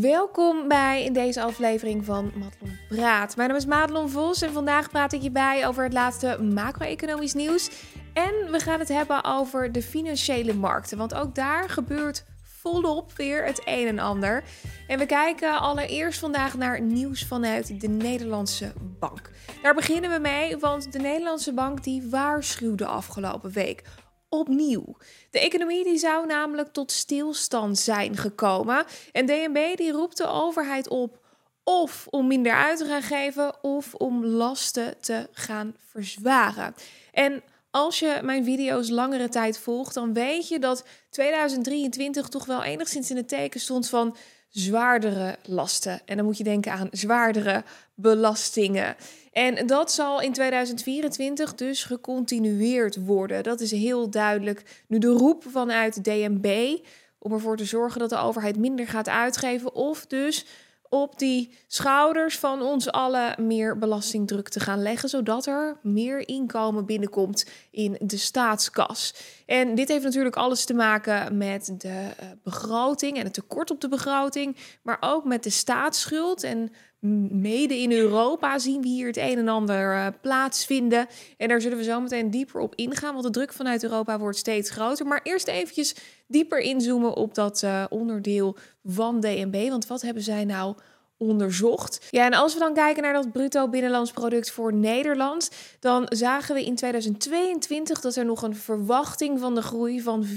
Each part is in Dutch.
Welkom bij deze aflevering van Madelon Praat. Mijn naam is Madelon Vos en vandaag praat ik je bij over het laatste macro-economisch nieuws. En we gaan het hebben over de financiële markten, want ook daar gebeurt volop weer het een en ander. En we kijken allereerst vandaag naar nieuws vanuit de Nederlandse Bank. Daar beginnen we mee, want de Nederlandse Bank die waarschuwde afgelopen week opnieuw. De economie die zou namelijk tot stilstand zijn gekomen. En DNB die roept de overheid op of om minder uit te gaan geven of om lasten te gaan verzwaren. En als je mijn video's langere tijd volgt, dan weet je dat 2023 toch wel enigszins in het teken stond van zwaardere lasten. En dan moet je denken aan zwaardere belastingen. En dat zal in 2024 dus gecontinueerd worden. Dat is heel duidelijk nu de roep vanuit DNB om ervoor te zorgen dat de overheid minder gaat uitgeven of dus op die schouders van ons allen meer belastingdruk te gaan leggen, zodat er meer inkomen binnenkomt in de staatskas. En dit heeft natuurlijk alles te maken met de eh, begroting en het tekort op de begroting, maar ook met de staatsschuld. En mede in Europa zien we hier het een en ander uh, plaatsvinden. En daar zullen we zo meteen dieper op ingaan, want de druk vanuit Europa wordt steeds groter. Maar eerst eventjes dieper inzoomen op dat uh, onderdeel van DNB. Want wat hebben zij nou onderzocht. Ja, en als we dan kijken naar dat bruto binnenlands product voor Nederland, dan zagen we in 2022 dat er nog een verwachting van de groei van 4,4%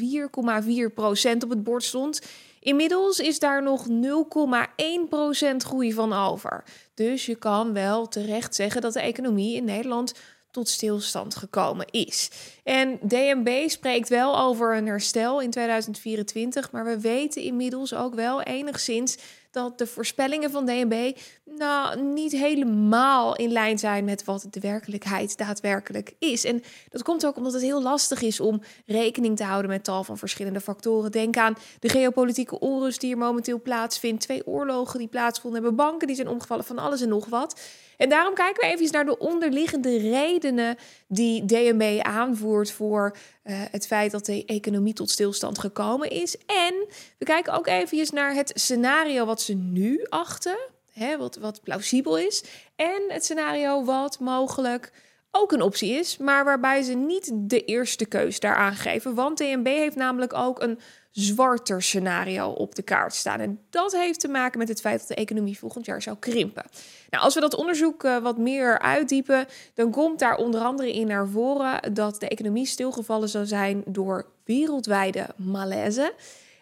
op het bord stond. Inmiddels is daar nog 0,1% groei van over. Dus je kan wel terecht zeggen dat de economie in Nederland tot stilstand gekomen is. En DNB spreekt wel over een herstel in 2024, maar we weten inmiddels ook wel enigszins dat de voorspellingen van DNB nou niet helemaal in lijn zijn met wat de werkelijkheid daadwerkelijk is. En dat komt ook omdat het heel lastig is om rekening te houden met tal van verschillende factoren. Denk aan de geopolitieke onrust die er momenteel plaatsvindt, twee oorlogen die plaatsvonden, hebben banken die zijn omgevallen, van alles en nog wat. En daarom kijken we even naar de onderliggende redenen die DNB aanvoert voor uh, het feit dat de economie tot stilstand gekomen is. En we kijken ook even naar het scenario wat ze nu achten, hè, wat, wat plausibel is. En het scenario wat mogelijk ook een optie is, maar waarbij ze niet de eerste keus daaraan geven. Want DNB heeft namelijk ook een zwarter scenario op de kaart staan. En dat heeft te maken met het feit dat de economie volgend jaar zou krimpen. Nou, als we dat onderzoek uh, wat meer uitdiepen, dan komt daar onder andere in naar voren dat de economie stilgevallen zou zijn door wereldwijde malaise.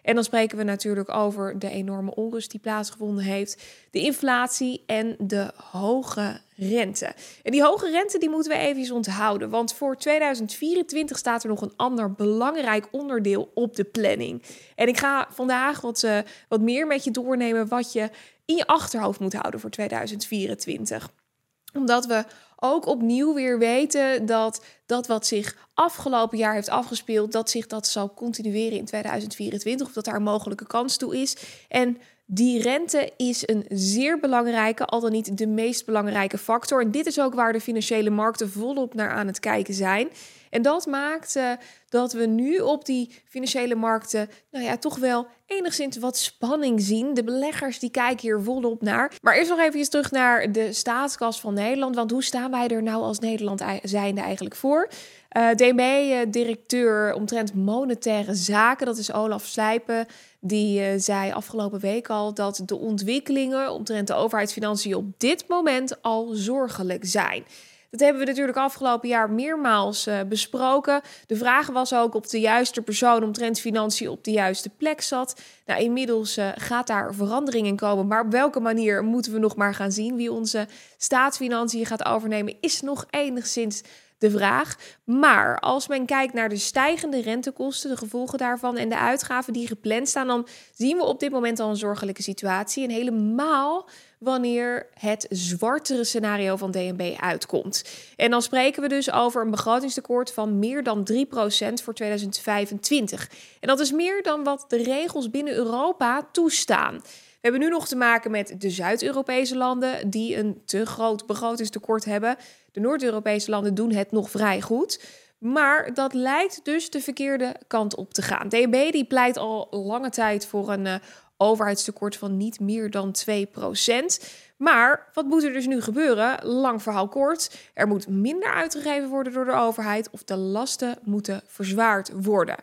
En dan spreken we natuurlijk over de enorme onrust die plaatsgevonden heeft, de inflatie en de hoge rente. En die hoge rente die moeten we even onthouden, want voor 2024 staat er nog een ander belangrijk onderdeel op de planning. En ik ga vandaag wat, uh, wat meer met je doornemen wat je in je achterhoofd moet houden voor 2024 omdat we ook opnieuw weer weten dat dat wat zich afgelopen jaar heeft afgespeeld, dat zich dat zal continueren in 2024, of dat daar mogelijke kans toe is. En die rente is een zeer belangrijke, al dan niet de meest belangrijke factor. En dit is ook waar de financiële markten volop naar aan het kijken zijn. En dat maakt dat we nu op die financiële markten, nou ja, toch wel enigszins wat spanning zien. De beleggers die kijken hier volop naar. Maar eerst nog even terug naar de staatskas van Nederland. Want hoe staan wij er nou als Nederland zijnde eigenlijk voor? Uh, eh, DNB-directeur omtrent monetaire zaken, dat is Olaf Slijpen, die uh, zei afgelopen week al dat de ontwikkelingen omtrent de overheidsfinanciën op dit moment al zorgelijk zijn. Dat hebben we natuurlijk afgelopen jaar meermaals uh, besproken. De vraag was ook of de juiste persoon omtrent financiën op de juiste plek zat. Nou, inmiddels uh, gaat daar verandering in komen. Maar op welke manier moeten we nog maar gaan zien? Wie onze staatsfinanciën gaat overnemen, is nog enigszins de vraag. Maar als men kijkt naar de stijgende rentekosten, de gevolgen daarvan en de uitgaven die gepland staan, dan zien we op dit moment al een zorgelijke situatie. En helemaal wanneer het zwartere scenario van DNB uitkomt. En dan spreken we dus over een begrotingstekort van meer dan 3% voor 2025. En dat is meer dan wat de regels binnen Europa toestaan. We hebben nu nog te maken met de Zuid-Europese landen die een te groot begrotingstekort hebben. De Noord-Europese landen doen het nog vrij goed. Maar dat lijkt dus de verkeerde kant op te gaan. DNB die pleit al lange tijd voor een uh, overheidstekort van niet meer dan 2%. Maar wat moet er dus nu gebeuren? Lang verhaal kort. Er moet minder uitgegeven worden door de overheid of de lasten moeten verzwaard worden.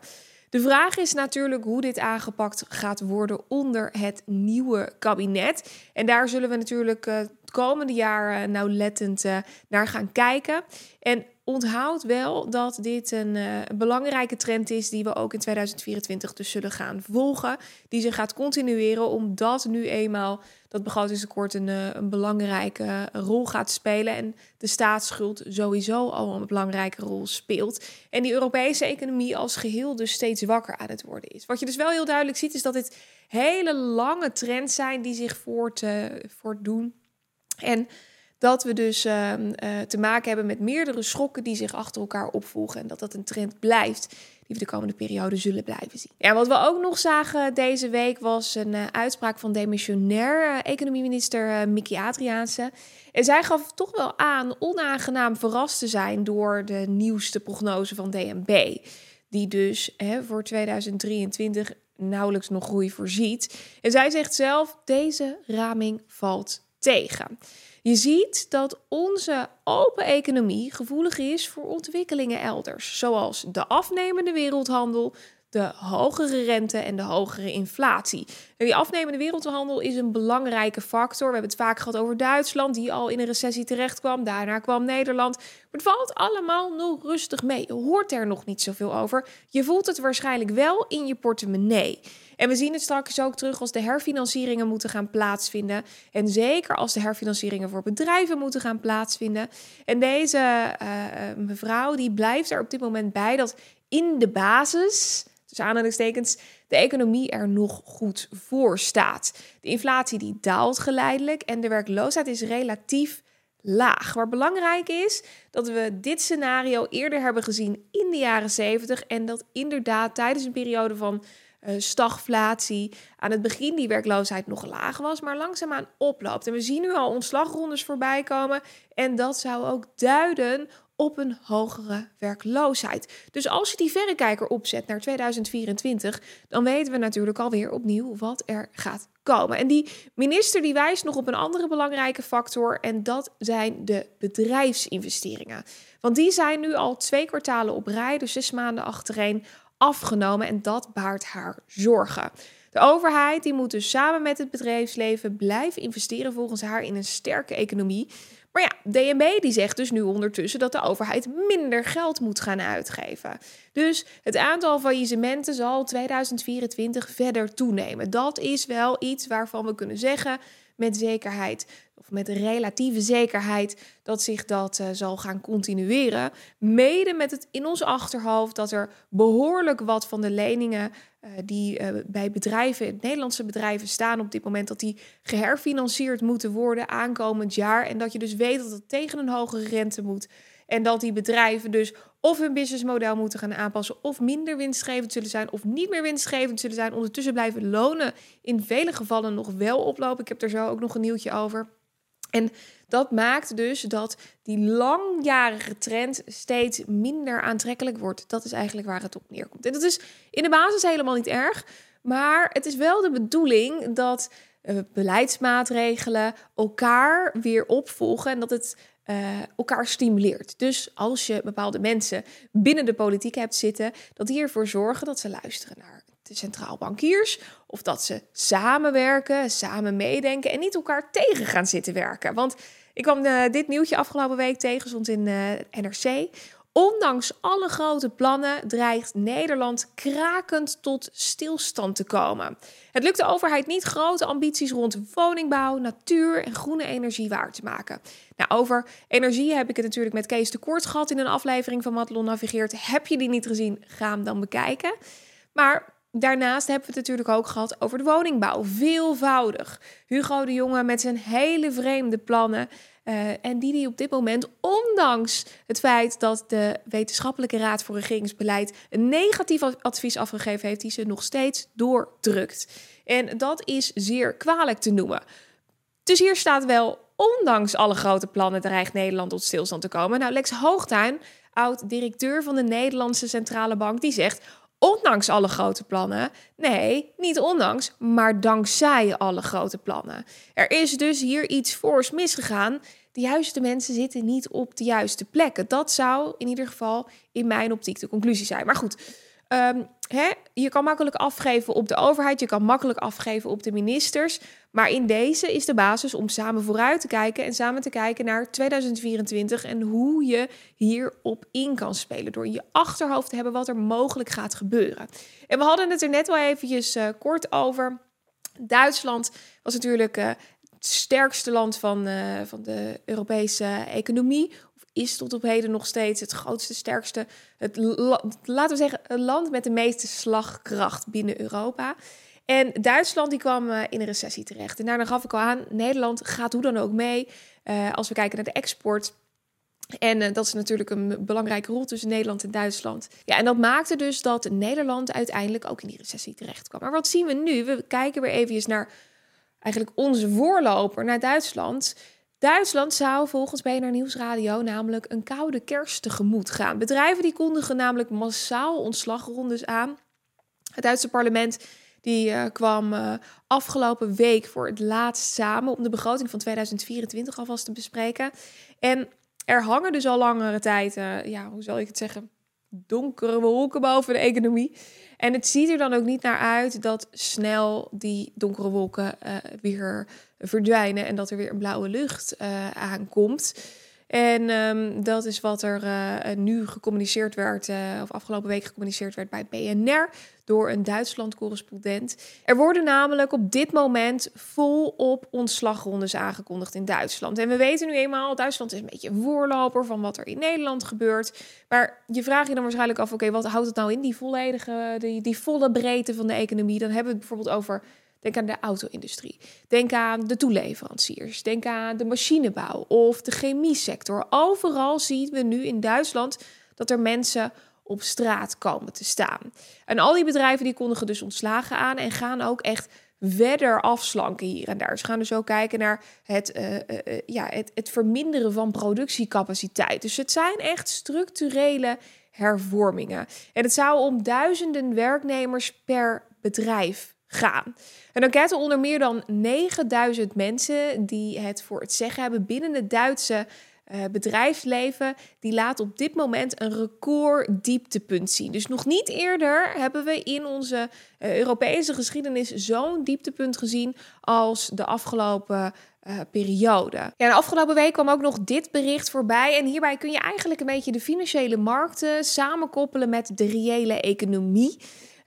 De vraag is natuurlijk hoe dit aangepakt gaat worden onder het nieuwe kabinet. En daar zullen we natuurlijk uh, het komende jaar uh, nauwlettend uh, naar gaan kijken. En onthoud wel dat dit een, uh, belangrijke trend is die we ook in 2024 dus zullen gaan volgen. Die zich gaat continueren omdat nu eenmaal dat begrotingstekort een, uh, een belangrijke rol gaat spelen. En de staatsschuld sowieso al een belangrijke rol speelt. En die Europese economie als geheel dus steeds wakker aan het worden is. Wat je dus wel heel duidelijk ziet is dat dit hele lange trends zijn die zich voort, uh, voortdoen. En dat we dus uh, uh, te maken hebben met meerdere schokken die zich achter elkaar opvolgen. En dat dat een trend blijft die we de komende periode zullen blijven zien. Ja, wat we ook nog zagen deze week was een uh, uitspraak van demissionair economieminister Mickey Adriaanse. En zij gaf toch wel aan onaangenaam verrast te zijn door de nieuwste prognose van DNB. Die dus hè, voor 2023 nauwelijks nog groei voorziet. En zij zegt zelf, deze raming valt tegen. Je ziet dat onze open economie gevoelig is voor ontwikkelingen elders, zoals de afnemende wereldhandel, de hogere rente en de hogere inflatie. En die afnemende wereldhandel is een belangrijke factor. We hebben het vaak gehad over Duitsland, die al in een recessie terecht kwam. Daarna kwam Nederland. Maar het valt allemaal nog rustig mee. Je hoort er nog niet zoveel over. Je voelt het waarschijnlijk wel in je portemonnee. En we zien het straks ook terug als de herfinancieringen moeten gaan plaatsvinden. En zeker als de herfinancieringen voor bedrijven moeten gaan plaatsvinden. En deze uh, mevrouw die blijft er op dit moment bij dat in de basis dus aanhalingstekens, de economie er nog goed voor staat. De inflatie die daalt geleidelijk en de werkloosheid is relatief laag. Maar belangrijk is dat we dit scenario eerder hebben gezien in de jaren 70 en dat inderdaad tijdens een periode van stagflatie aan het begin die werkloosheid nog laag was, maar langzaamaan oploopt. En we zien nu al ontslagrondes voorbij komen en dat zou ook duiden op een hogere werkloosheid. Dus als je die verrekijker opzet naar 2024, dan weten we natuurlijk alweer opnieuw wat er gaat komen. En die minister die wijst nog op een andere belangrijke factor en dat zijn de bedrijfsinvesteringen. Want die zijn nu al twee kwartalen op rij, dus zes maanden achtereen afgenomen en dat baart haar zorgen. De overheid die moet dus samen met het bedrijfsleven blijven investeren volgens haar in een sterke economie. Maar ja, DNB die zegt dus nu ondertussen dat de overheid minder geld moet gaan uitgeven. Dus het aantal faillissementen zal 2024 verder toenemen. Dat is wel iets waarvan we kunnen zeggen met zekerheid, of met relatieve zekerheid, dat zich dat uh, zal gaan continueren. Mede met het in ons achterhoofd dat er behoorlijk wat van de leningen uh, die uh, bij bedrijven, Nederlandse bedrijven staan op dit moment, dat die geherfinancierd moeten worden aankomend jaar. En dat je dus weet dat het tegen een hogere rente moet. En dat die bedrijven dus of hun businessmodel moeten gaan aanpassen, of minder winstgevend zullen zijn, of niet meer winstgevend zullen zijn. Ondertussen blijven lonen in vele gevallen nog wel oplopen. Ik heb er zo ook nog een nieuwtje over. En dat maakt dus dat die langjarige trend steeds minder aantrekkelijk wordt. Dat is eigenlijk waar het op neerkomt. En dat is in de basis helemaal niet erg. Maar het is wel de bedoeling dat uh, beleidsmaatregelen elkaar weer opvolgen en dat het uh, elkaar stimuleert. Dus als je bepaalde mensen binnen de politiek hebt zitten, dat die ervoor zorgen dat ze luisteren naar de centraal bankiers of dat ze samenwerken, samen meedenken en niet elkaar tegen gaan zitten werken. Want ik kwam uh, dit nieuwtje afgelopen week tegen, stond in uh, NRC. Ondanks alle grote plannen dreigt Nederland krakend tot stilstand te komen. Het lukt de overheid niet grote ambities rond woningbouw, natuur en groene energie waar te maken. Nou, over energie heb ik het natuurlijk met Kees de Kort gehad in een aflevering van Madelon Navigeert. Heb je die niet gezien? Ga hem dan bekijken. Maar Daarnaast hebben we het natuurlijk ook gehad over de woningbouw. Veelvoudig. Hugo de Jonge met zijn hele vreemde plannen. Uh, en die die op dit moment, ondanks het feit dat de Wetenschappelijke Raad voor Regeringsbeleid een negatief advies afgegeven heeft, die ze nog steeds doordrukt. En dat is zeer kwalijk te noemen. Dus hier staat wel, ondanks alle grote plannen dreigt Nederland tot stilstand te komen. Nou, Lex Hoogtuin, oud-directeur van de Nederlandse Centrale Bank, die zegt... ondanks alle grote plannen. Nee, niet ondanks, maar dankzij alle grote plannen. Er is dus hier iets fors misgegaan. De juiste mensen zitten niet op de juiste plekken. Dat zou in ieder geval in mijn optiek de conclusie zijn. Maar goed, Ehm, hè, je kan makkelijk afgeven op de overheid, je kan makkelijk afgeven op de ministers. Maar in deze is de basis om samen vooruit te kijken en samen te kijken naar 2024 en hoe je hierop in kan spelen. Door je achterhoofd te hebben wat er mogelijk gaat gebeuren. En we hadden het er net wel eventjes uh, kort over. Duitsland was natuurlijk uh, het sterkste land van, uh, van de Europese economie is tot op heden nog steeds het grootste, sterkste, het, laten we zeggen, een land met de meeste slagkracht binnen Europa. En Duitsland die kwam uh, in een recessie terecht. En daarna gaf ik al aan, Nederland gaat hoe dan ook mee uh, als we kijken naar de export. En uh, dat is natuurlijk een belangrijke rol tussen Nederland en Duitsland. Ja, en dat maakte dus dat Nederland uiteindelijk ook in die recessie terecht kwam. Maar wat zien we nu? We kijken weer even naar eigenlijk onze voorloper, naar Duitsland. Duitsland zou volgens BNR Nieuwsradio namelijk een koude kerst tegemoet gaan. Bedrijven die kondigen namelijk massaal ontslagrondes aan. Het Duitse parlement die uh, kwam uh, afgelopen week voor het laatst samen om de begroting van 2024 alvast te bespreken. En er hangen dus al langere tijd, uh, ja, hoe zal ik het zeggen, donkere wolken boven de economie. En het ziet er dan ook niet naar uit dat snel die donkere wolken weer verdwijnen en dat er weer een blauwe lucht uh, aankomt. En um, dat is wat er uh, nu gecommuniceerd werd, uh, of afgelopen week gecommuniceerd werd bij BNR door een Duitsland-correspondent. Er worden namelijk op dit moment volop ontslagrondes aangekondigd in Duitsland. En we weten nu eenmaal, Duitsland is een beetje een voorloper van wat er in Nederland gebeurt. Maar je vraagt je dan waarschijnlijk af, oké, wat houdt het nou in, die volledige, die, die volle breedte van de economie? Dan hebben we het bijvoorbeeld over Denk aan de auto-industrie. Denk aan de toeleveranciers. Denk aan de machinebouw of de chemiesector. Overal zien we nu in Duitsland dat er mensen op straat komen te staan. En al die bedrijven die kondigen dus ontslagen aan en gaan ook echt verder afslanken hier en daar. Ze gaan dus ook kijken naar het, uh, uh, ja, het, het verminderen van productiecapaciteit. Dus het zijn echt structurele hervormingen. En het zou om duizenden werknemers per bedrijf Een enquête onder meer dan 9000 mensen die het voor het zeggen hebben binnen het Duitse uh, bedrijfsleven, die laat op dit moment een record dieptepunt zien. Dus nog niet eerder hebben we in onze uh, Europese geschiedenis zo'n dieptepunt gezien als de afgelopen uh, periode. Ja, de afgelopen week kwam ook nog dit bericht voorbij. En hierbij kun je eigenlijk een beetje de financiële markten samenkoppelen met de reële economie.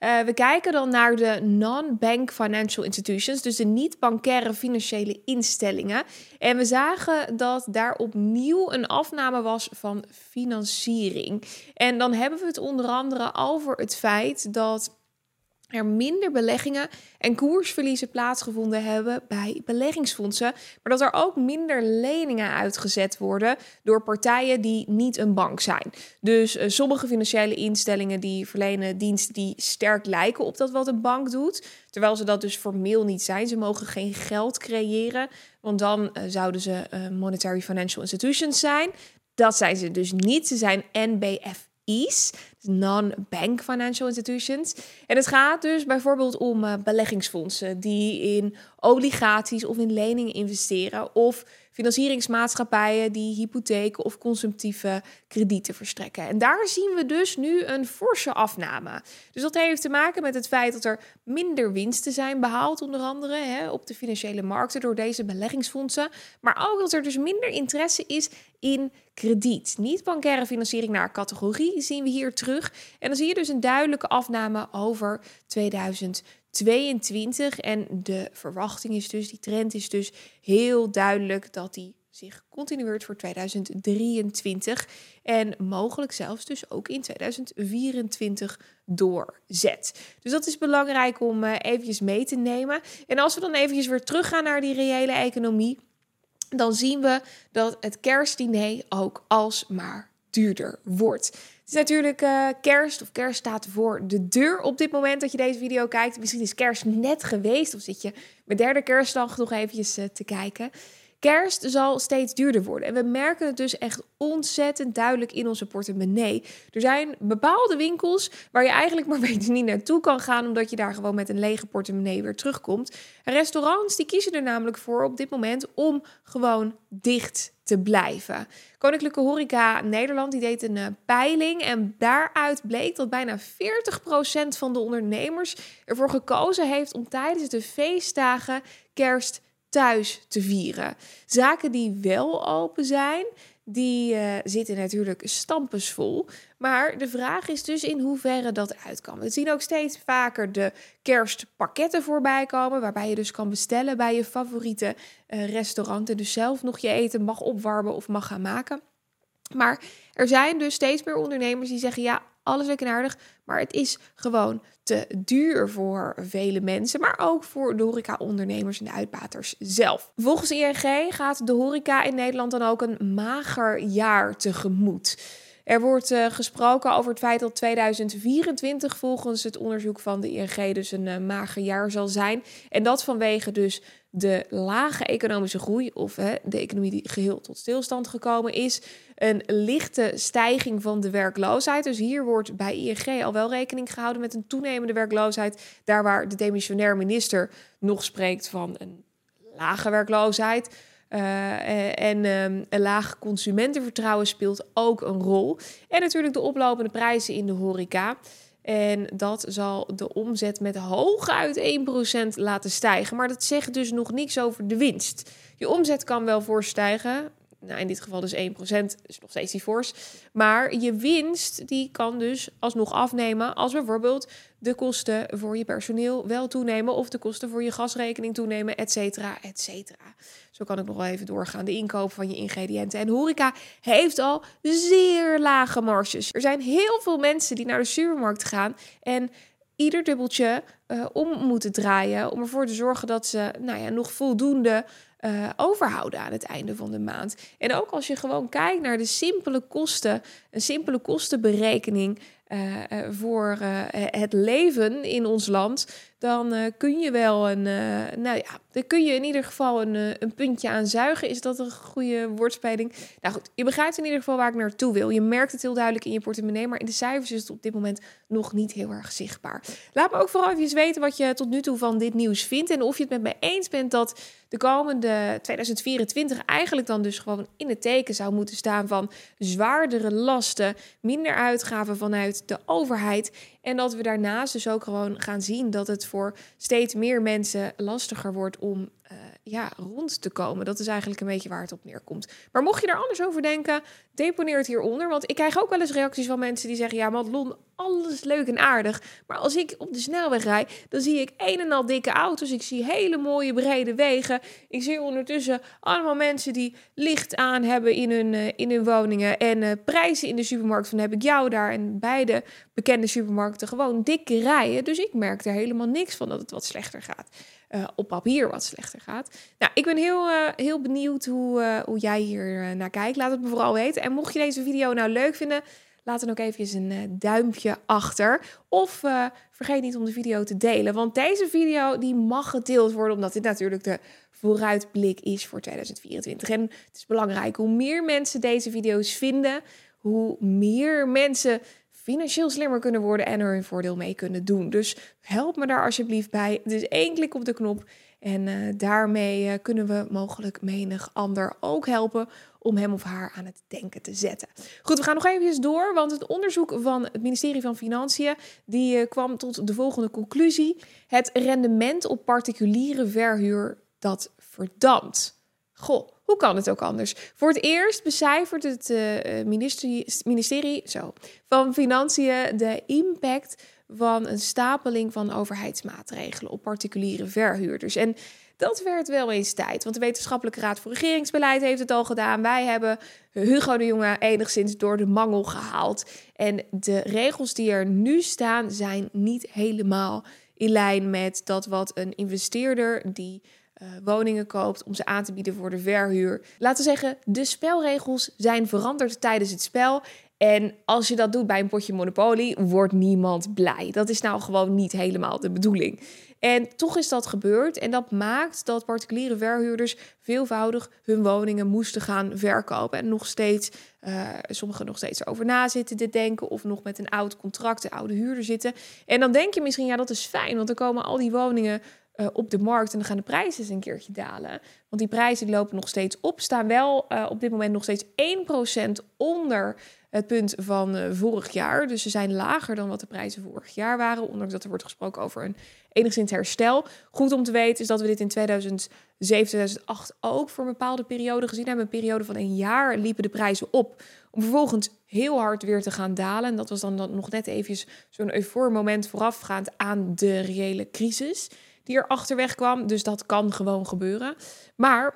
Uh, we kijken dan naar de non-bank financial institutions, dus de niet-bankaire financiële instellingen. En we zagen dat daar opnieuw een afname was van financiering. En dan hebben we het onder andere over het feit dat er minder beleggingen en koersverliezen plaatsgevonden hebben bij beleggingsfondsen, maar dat er ook minder leningen uitgezet worden door partijen die niet een bank zijn. Dus uh, sommige financiële instellingen die verlenen diensten die sterk lijken op dat wat een bank doet, terwijl ze dat dus formeel niet zijn. Ze mogen geen geld creëren, want dan uh, zouden ze uh, monetary financial institutions zijn. Dat zijn ze dus niet. Ze zijn NBF NBFI's, non-bank financial institutions. En het gaat dus bijvoorbeeld om uh, beleggingsfondsen die in obligaties of in leningen investeren of financieringsmaatschappijen die hypotheken of consumptieve kredieten verstrekken. En daar zien we dus nu een forse afname. Dus dat heeft te maken met het feit dat er minder winsten zijn behaald, onder andere hè, op de financiële markten door deze beleggingsfondsen. Maar ook dat er dus minder interesse is in krediet. Niet-bankaire financiering naar categorie zien we hier terug. En dan zie je dus een duidelijke afname over 2022. En de verwachting is dus, die trend is dus heel duidelijk dat die zich continueert voor 2023 en mogelijk zelfs dus ook in 2024 doorzet. Dus dat is belangrijk om uh, eventjes mee te nemen. En als we dan eventjes weer teruggaan naar die reële economie, dan zien we dat het kerstdiner ook alsmaar duurder wordt. Is natuurlijk uh, kerst of kerst staat voor de deur op dit moment dat je deze video kijkt. Misschien is kerst net geweest of zit je met derde kerstdag nog eventjes uh, te kijken. Kerst zal steeds duurder worden. En we merken het dus echt ontzettend duidelijk in onze portemonnee. Er zijn bepaalde winkels waar je eigenlijk maar beter niet naartoe kan gaan, omdat je daar gewoon met een lege portemonnee weer terugkomt. restaurants die kiezen er namelijk voor op dit moment om gewoon dicht te blijven. Koninklijke Horeca Nederland die deed een uh, peiling en daaruit bleek dat bijna 40% van de ondernemers ervoor gekozen heeft om tijdens de feestdagen kerst thuis te vieren. Zaken die wel open zijn, die uh, zitten natuurlijk stampensvol. Maar de vraag is dus in hoeverre dat uit kan. We zien ook steeds vaker de kerstpakketten voorbij komen, waarbij je dus kan bestellen bij je favoriete uh, restaurant en dus zelf nog je eten mag opwarmen of mag gaan maken. Maar er zijn dus steeds meer ondernemers die zeggen: ja, alles lekker en aardig, maar het is gewoon te duur voor vele mensen, maar ook voor de horeca-ondernemers en de uitbaters zelf. Volgens ING gaat de horeca in Nederland dan ook een mager jaar tegemoet. Er wordt uh, gesproken over het feit dat 2024 volgens het onderzoek van de ING dus een uh, mager jaar zal zijn. En dat vanwege dus de lage economische groei, of de economie die geheel tot stilstand gekomen is, een lichte stijging van de werkloosheid. Dus hier wordt bij ING al wel rekening gehouden met een toenemende werkloosheid. Daar waar de demissionair minister nog spreekt van een lage werkloosheid. Uh, en um, een laag consumentenvertrouwen speelt ook een rol. En natuurlijk de oplopende prijzen in de horeca. En dat zal de omzet met hooguit 1% laten stijgen. Maar dat zegt dus nog niks over de winst. Je omzet kan wel voorstijgen. Nou, in dit geval dus 1%, is nog steeds die fors. Maar je winst die kan dus alsnog afnemen als bijvoorbeeld de kosten voor je personeel wel toenemen of de kosten voor je gasrekening toenemen, et cetera, et cetera. Zo kan ik nog wel even doorgaan. De inkoop van je ingrediënten. En horeca heeft al zeer lage marges. Er zijn heel veel mensen die naar de supermarkt gaan en ieder dubbeltje uh, om moeten draaien om ervoor te zorgen dat ze nou ja, nog voldoende uh, overhouden aan het einde van de maand. En ook als je gewoon kijkt naar de simpele kosten, een simpele kostenberekening uh, voor het leven in ons land, dan kun je wel een, nou ja, dan kun je in ieder geval een, een puntje aan zuigen. Is dat een goede woordspeling? Nou goed, je begrijpt in ieder geval waar ik naartoe wil. Je merkt het heel duidelijk in je portemonnee, maar in de cijfers is het op dit moment nog niet heel erg zichtbaar. Laat me ook vooral even weten wat je tot nu toe van dit nieuws vindt en of je het met mij eens bent dat de komende 2024 eigenlijk dan dus gewoon in het teken zou moeten staan van zwaardere lasten, minder uitgaven vanuit de overheid. En dat we daarnaast dus ook gewoon gaan zien dat het voor steeds meer mensen lastiger wordt om uh, ja, rond te komen. Dat is eigenlijk een beetje waar het op neerkomt. Maar mocht je er anders over denken, deponeer het hieronder. Want ik krijg ook wel eens reacties van mensen die zeggen: Ja, Madelon, alles leuk en aardig. Maar als ik op de snelweg rijd, dan zie ik een en al dikke auto's. Ik zie hele mooie brede wegen. Ik zie ondertussen allemaal mensen die licht aan hebben in hun, uh, in hun woningen. En uh, prijzen in de supermarkt van heb ik jou daar. En beide bekende supermarkten gewoon dikke rijen. Dus ik merk er helemaal niks van dat het wat slechter gaat uh, op papier wat slechter gaat. Nou, ik ben heel, uh, heel benieuwd hoe, uh, hoe jij hier naar kijkt. Laat het me vooral weten. En mocht je deze video nou leuk vinden, laat dan ook even een duimpje achter. Of vergeet niet om de video te delen. Want deze video die mag gedeeld worden, omdat dit natuurlijk de vooruitblik is voor 2024. En het is belangrijk, hoe meer mensen deze video's vinden, hoe meer mensen financieel slimmer kunnen worden en er hun voordeel mee kunnen doen. Dus help me daar alsjeblieft bij. Dus één klik op de knop en uh, daarmee uh, kunnen we mogelijk menig ander ook helpen om hem of haar aan het denken te zetten. Goed, we gaan nog even door, want het onderzoek van het ministerie van Financiën die uh, kwam tot de volgende conclusie: het rendement op particuliere verhuur dat verdampt. Goh, hoe kan het ook anders? Voor het eerst becijfert het uh, ministerie, ministerie zo, van Financiën de impact van een stapeling van overheidsmaatregelen op particuliere verhuurders. En dat werd wel eens tijd, want de Wetenschappelijke Raad voor Regeringsbeleid heeft het al gedaan. Wij hebben Hugo de Jonge enigszins door de mangel gehaald. En de regels die er nu staan zijn niet helemaal in lijn met dat wat een investeerder die uh, woningen koopt om ze aan te bieden voor de verhuur. Laten we zeggen, de spelregels zijn veranderd tijdens het spel. En als je dat doet bij een potje Monopoly, wordt niemand blij. Dat is nou gewoon niet helemaal de bedoeling. En toch is dat gebeurd. En dat maakt dat particuliere verhuurders veelvoudig hun woningen moesten gaan verkopen. En nog steeds, uh, sommigen nog steeds over na zitten te denken. Of nog met een oud contract, de oude huurder zitten. En dan denk je misschien, ja, dat is fijn. Want dan komen al die woningen uh, op de markt en dan gaan de prijzen eens een keertje dalen. Want die prijzen lopen nog steeds op, staan wel uh, op dit moment nog steeds 1% onder het punt van uh, vorig jaar. Dus ze zijn lager dan wat de prijzen vorig jaar waren, ondanks dat er wordt gesproken over een enigszins herstel. Goed om te weten is dat we dit in 2007, 2008 ook voor een bepaalde periode gezien hebben. Een periode van een jaar liepen de prijzen op, om vervolgens heel hard weer te gaan dalen. En dat was dan, dan nog net even zo'n eufoor moment voorafgaand aan de reële crisis die er achterweg kwam. Dus dat kan gewoon gebeuren. Maar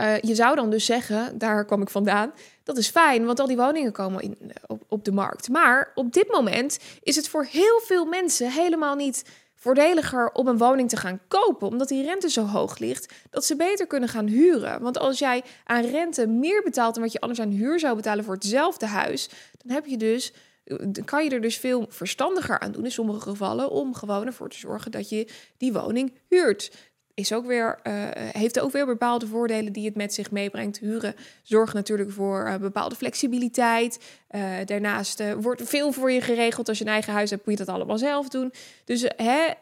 uh, je zou dan dus zeggen, daar kwam ik vandaan, dat is fijn, want al die woningen komen in, op, op de markt. Maar op dit moment is het voor heel veel mensen helemaal niet voordeliger om een woning te gaan kopen, omdat die rente zo hoog ligt, dat ze beter kunnen gaan huren. Want als jij aan rente meer betaalt dan wat je anders aan huur zou betalen voor hetzelfde huis, dan heb je dus kan je er dus veel verstandiger aan doen in sommige gevallen om gewoon ervoor te zorgen dat je die woning huurt. Is ook weer, uh, heeft ook weer bepaalde voordelen die het met zich meebrengt. Huren zorgt natuurlijk voor uh, bepaalde flexibiliteit. Uh, daarnaast wordt veel voor je geregeld. Als je een eigen huis hebt, moet je dat allemaal zelf doen. Dus hè,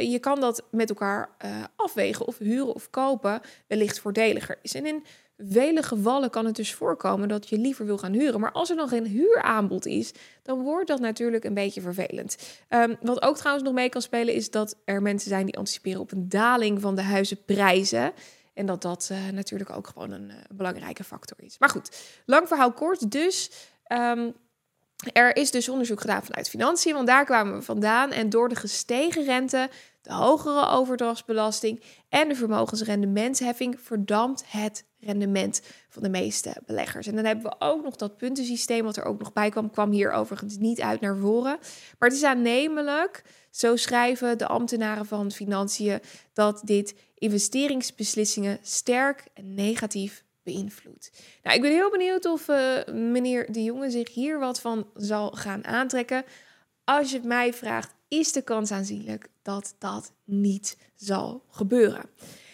je kan dat met elkaar afwegen of huren of kopen wellicht voordeliger is. En in vele gevallen kan het dus voorkomen dat je liever wil gaan huren. Maar als er dan geen huuraanbod is, dan wordt dat natuurlijk een beetje vervelend. Um, wat ook trouwens nog mee kan spelen, is dat er mensen zijn die anticiperen op een daling van de huizenprijzen. En dat dat uh, natuurlijk ook gewoon een uh, belangrijke factor is. Maar goed, lang verhaal kort. Dus um, er is dus onderzoek gedaan vanuit financiën, want daar kwamen we vandaan. En door de gestegen rente, de hogere overdrachtsbelasting en de vermogensrendementsheffing verdampt het rendement van de meeste beleggers. En dan hebben we ook nog dat puntensysteem wat er ook nog bij kwam, kwam hier overigens niet uit naar voren. Maar het is aannemelijk, zo schrijven de ambtenaren van financiën, dat dit investeringsbeslissingen sterk en negatief beïnvloedt. Nou, ik ben heel benieuwd of uh, meneer De Jonge zich hier wat van zal gaan aantrekken. Als je het mij vraagt, is de kans aanzienlijk dat dat niet zal gebeuren.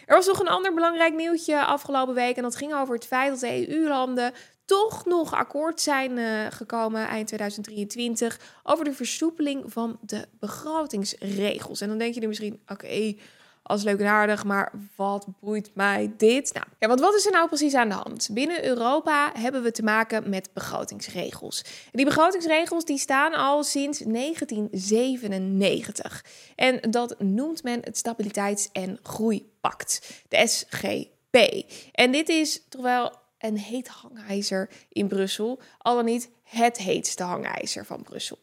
Er was nog een ander belangrijk nieuwtje afgelopen week en dat ging over het feit dat de EU-landen toch nog akkoord zijn uh, gekomen eind 2023 over de versoepeling van de begrotingsregels. En dan denk je nu misschien, oké, als leuk en aardig, maar wat boeit mij dit? Nou, ja, want wat is er nou precies aan de hand? Binnen Europa hebben we te maken met begrotingsregels. En die begrotingsregels die staan al sinds 1997. En dat noemt men het Stabiliteits- en Groeipact, de SGP. En dit is toch wel een heet hangijzer in Brussel, al dan niet het heetste hangijzer van Brussel.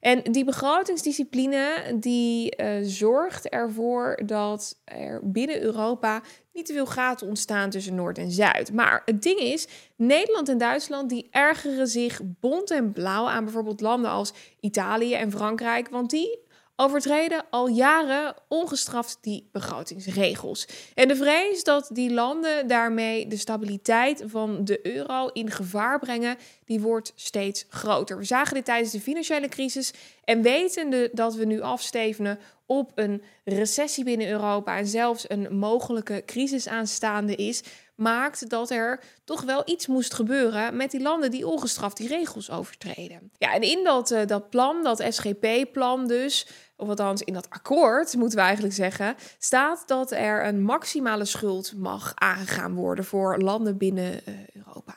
En die begrotingsdiscipline die uh, zorgt ervoor dat er binnen Europa niet te veel gaten ontstaan tussen Noord en Zuid. Maar het ding is, Nederland en Duitsland die ergeren zich bont en blauw aan bijvoorbeeld landen als Italië en Frankrijk, want die overtreden al jaren ongestraft die begrotingsregels. En de vrees dat die landen daarmee de stabiliteit van de euro in gevaar brengen, die wordt steeds groter. We zagen dit tijdens de financiële crisis en wetende dat we nu afstevenen op een recessie binnen Europa en zelfs een mogelijke crisis aanstaande is, maakt dat er toch wel iets moest gebeuren met die landen die ongestraft die regels overtreden. Ja, en in dat, uh, dat plan, dat SGP-plan dus, of althans in dat akkoord moeten we eigenlijk zeggen, staat dat er een maximale schuld mag aangegaan worden voor landen binnen uh, Europa.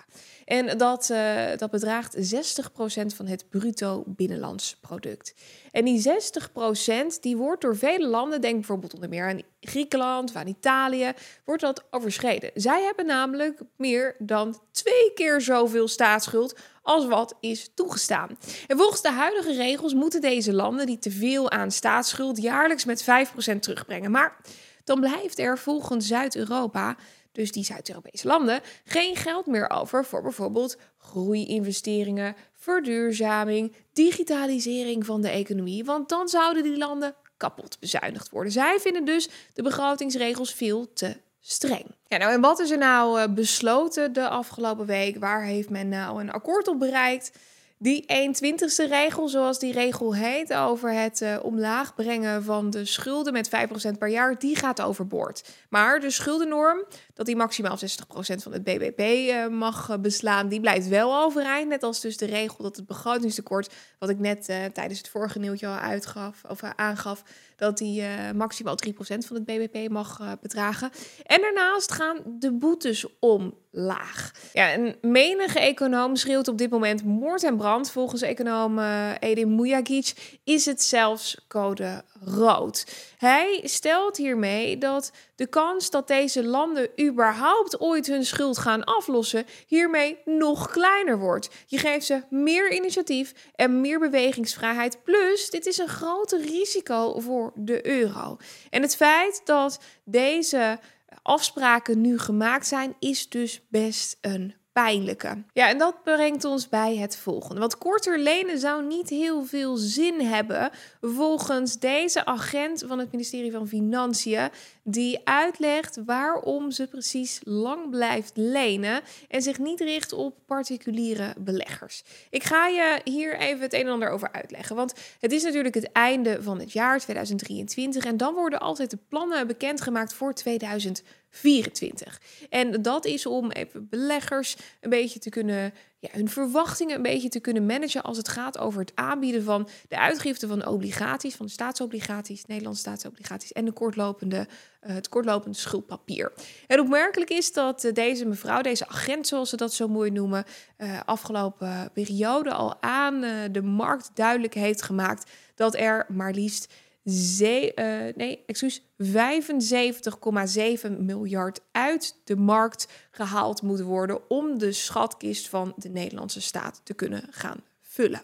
En dat, uh, dat bedraagt 60% van het bruto binnenlands product. En die 60% die wordt door vele landen, denk bijvoorbeeld onder meer aan Griekenland of aan Italië, wordt dat overschreden. Zij hebben namelijk meer dan twee keer zoveel staatsschuld als wat is toegestaan. En volgens de huidige regels moeten deze landen die te veel aan staatsschuld jaarlijks met 5% terugbrengen. Maar dan blijft er volgens Zuid-Europa dus die Zuid-Europese landen, geen geld meer over voor bijvoorbeeld groeiinvesteringen, verduurzaming, digitalisering van de economie. Want dan zouden die landen kapot bezuinigd worden. Zij vinden dus de begrotingsregels veel te streng. Ja, nou, en wat is er nou eh, besloten de afgelopen week? Waar heeft men nou een akkoord op bereikt? Die 120ste regel, zoals die regel heet, over het uh, omlaag brengen van de schulden met 5% per jaar, die gaat overboord. Maar de schuldennorm, dat die maximaal 60% van het BBP eh, mag uh, beslaan, die blijft wel overeind. Net als dus de regel dat het begrotingstekort, wat ik net tijdens het vorige nieuwtje al uitgaf, of aangaf, dat die maximaal 3% van het BBP mag bedragen. En daarnaast gaan de boetes omlaag. Ja, een menige econoom schreeuwt op dit moment moord en brand Volgens econoom uh, Edin Mujagic is het zelfs code rood. Hij stelt hiermee dat de kans dat deze landen überhaupt ooit hun schuld gaan aflossen hiermee nog kleiner wordt. Je geeft ze meer initiatief en meer bewegingsvrijheid. Plus, dit is een groter risico voor de euro. En het feit dat deze afspraken nu gemaakt zijn, is dus best een Ja, en dat brengt ons bij het volgende. Want korter lenen zou niet heel veel zin hebben volgens deze agent van het ministerie van Financiën, die uitlegt waarom ze precies lang blijft lenen en zich niet richt op particuliere beleggers. Ik ga je hier even het een en ander over uitleggen, want het is natuurlijk het einde van het jaar 2023 en dan worden altijd de plannen bekendgemaakt voor 2024. En dat is om even beleggers een beetje te kunnen ja, hun verwachtingen een beetje te kunnen managen als het gaat over het aanbieden van de uitgifte van obligaties, van de staatsobligaties, Nederlandse staatsobligaties en de kortlopende, uh, het kortlopende schuldpapier. En opmerkelijk is dat uh, deze mevrouw, deze agent zoals ze dat zo mooi noemen, uh, afgelopen periode al aan de markt duidelijk heeft gemaakt dat er maar liefst Uh, nee, excuus, 75,7 miljard uit de markt gehaald moet worden om de schatkist van de Nederlandse staat te kunnen gaan vullen.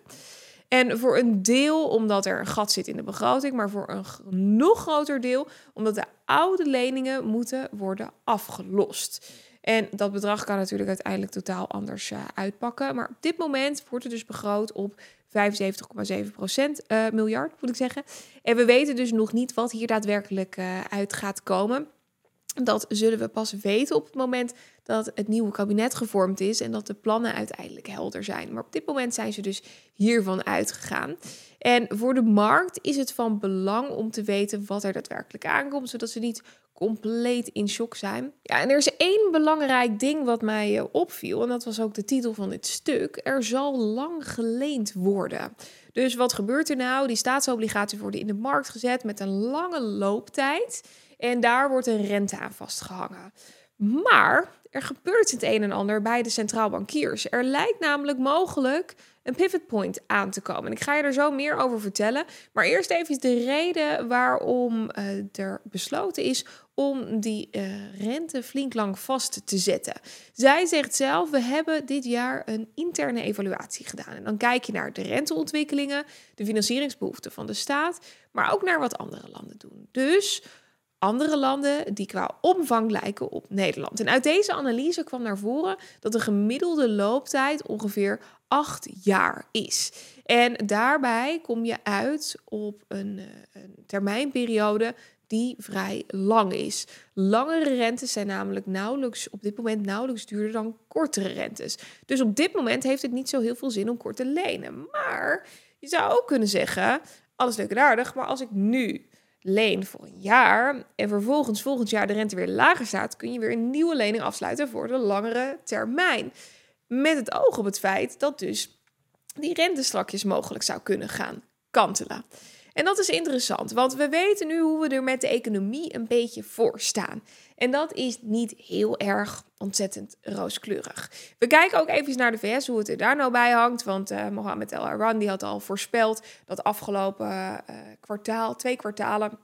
En voor een deel omdat er een gat zit in de begroting, maar voor een nog groter deel omdat de oude leningen moeten worden afgelost. En dat bedrag kan natuurlijk uiteindelijk totaal anders uh, uitpakken. Maar op dit moment wordt er dus begroot op 75,7 procent uh, miljard, moet ik zeggen. En we weten dus nog niet wat hier daadwerkelijk uh, uit gaat komen. Dat zullen we pas weten op het moment dat het nieuwe kabinet gevormd is en dat de plannen uiteindelijk helder zijn. Maar op dit moment zijn ze dus hiervan uitgegaan. En voor de markt is het van belang om te weten wat er daadwerkelijk aankomt, zodat ze niet compleet in shock zijn. Ja, en er is één belangrijk ding wat mij eh, opviel, en dat was ook de titel van dit stuk. Er zal lang geleend worden. Dus wat gebeurt er nou? Die staatsobligaties worden in de markt gezet met een lange looptijd. En daar wordt een rente aan vastgehangen. Maar er gebeurt het een en ander bij de centraal bankiers. Er lijkt namelijk mogelijk een pivot point aan te komen. En ik ga je er zo meer over vertellen. Maar eerst even de reden waarom uh, er besloten is om die uh, rente flink lang vast te zetten. Zij zegt zelf: we hebben dit jaar een interne evaluatie gedaan. En dan kijk je naar de renteontwikkelingen, de financieringsbehoeften van de staat, maar ook naar wat andere landen doen. Dus andere landen die qua omvang lijken op Nederland. En uit deze analyse kwam naar voren dat de gemiddelde looptijd ongeveer acht jaar is. En daarbij kom je uit op een, eh, een termijnperiode die vrij lang is. Langere rentes zijn namelijk nauwelijks op dit moment nauwelijks duurder dan kortere rentes. Dus op dit moment heeft het niet zo heel veel zin om kort te lenen. Maar je zou ook kunnen zeggen: alles leuk en aardig, maar als ik nu leen voor een jaar en vervolgens volgend jaar de rente weer lager staat, kun je weer een nieuwe lening afsluiten voor de langere termijn. Met het oog op het feit dat dus die rente strakjes mogelijk zou kunnen gaan kantelen. En dat is interessant, want we weten nu hoe we er met de economie een beetje voor staan. En dat is niet heel erg ontzettend rooskleurig. We kijken ook even naar de VS, hoe het er daar nou bij hangt. Want uh, Mohammed El Aran had al voorspeld dat afgelopen uh, kwartaal, twee kwartalen,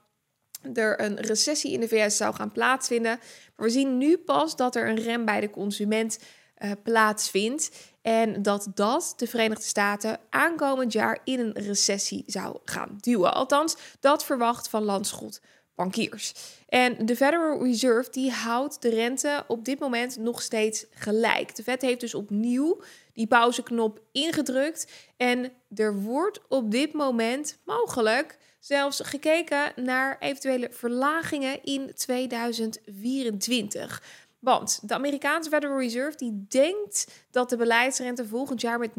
er een recessie in de VS zou gaan plaatsvinden. Maar we zien nu pas dat er een rem bij de consument uh, plaatsvindt. En dat dat de Verenigde Staten aankomend jaar in een recessie zou gaan duwen. Althans, dat verwacht van landschot bankiers. En de Federal Reserve die houdt de rente op dit moment nog steeds gelijk. De Fed heeft dus opnieuw die pauzeknop ingedrukt. En er wordt op dit moment mogelijk zelfs gekeken naar eventuele verlagingen in 2024. Want de Amerikaanse Federal Reserve die denkt dat de beleidsrente volgend jaar met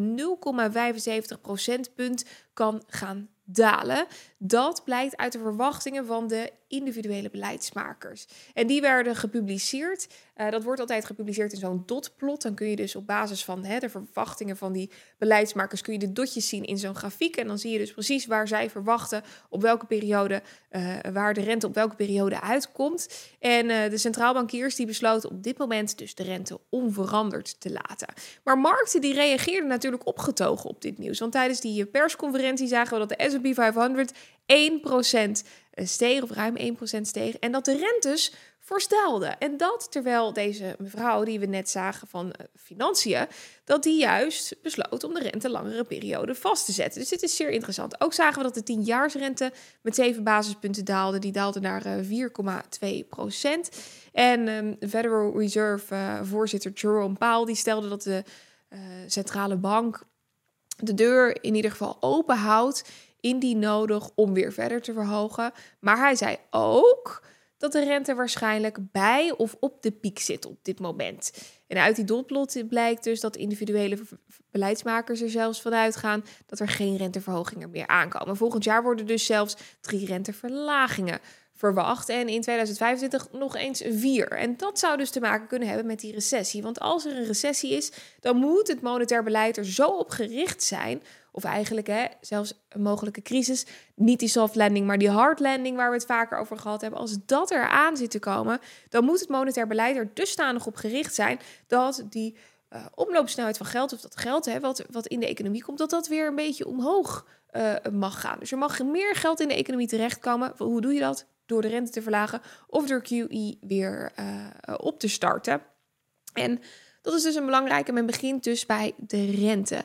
0,75 procentpunt kan gaan dalen. Dat blijkt uit de verwachtingen van de individuele beleidsmakers. En die werden gepubliceerd. Uh, dat wordt altijd gepubliceerd in zo'n dotplot. Dan kun je dus op basis van hè, de verwachtingen van die beleidsmakers... kun je de dotjes zien in zo'n grafiek. En dan zie je dus precies waar zij verwachten... op welke periode, uh, waar de rente op welke periode uitkomt. En uh, de centraalbankiers die besloten op dit moment dus de rente onveranderd te laten. Maar markten die reageerden natuurlijk opgetogen op dit nieuws. Want tijdens die persconferentie zagen we dat de S&P 500 1% steeg, of ruim 1% steeg. En dat de rentes voorstelden. En dat terwijl deze mevrouw, die we net zagen van uh, Financiën, dat die juist besloot om de rente langere periode vast te zetten. Dus dit is zeer interessant. Ook zagen we dat de 10-jaarsrente met 7 basispunten daalde. Die daalde naar uh, 4,2% En um, de Federal Reserve voorzitter Jerome Powell, die stelde dat de centrale bank de deur in ieder geval open houdt indien nodig om weer verder te verhogen. Maar hij zei ook dat de rente waarschijnlijk bij of op de piek zit op dit moment. En uit die dotplot blijkt dus dat individuele beleidsmakers er zelfs vanuit gaan dat er geen renteverhogingen meer aankomen. Volgend jaar worden dus zelfs drie renteverlagingen verwacht. En in 2025 nog eens vier. En dat zou dus te maken kunnen hebben met die recessie. Want als er een recessie is, dan moet het monetair beleid er zo op gericht zijn of eigenlijk hè, zelfs een mogelijke crisis, niet die soft landing, maar die hard landing waar we het vaker over gehad hebben. Als dat er aan zit te komen, dan moet het monetair beleid er dusdanig op gericht zijn dat die uh, omloopsnelheid van geld, of dat geld hè, wat, wat in de economie komt, dat dat weer een beetje omhoog uh, mag gaan. Dus er mag meer geld in de economie terechtkomen. Hoe doe je dat? Door de rente te verlagen of door QE weer uh, op te starten. En dat is dus een belangrijke. Men begint dus bij de rente.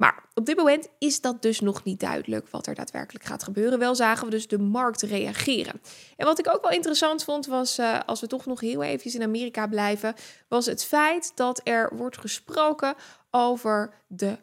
Maar op dit moment is dat dus nog niet duidelijk wat er daadwerkelijk gaat gebeuren. Wel zagen we dus de markt reageren. En wat ik ook wel interessant vond was, uh, als we toch nog heel even in Amerika blijven, was het feit dat er wordt gesproken over de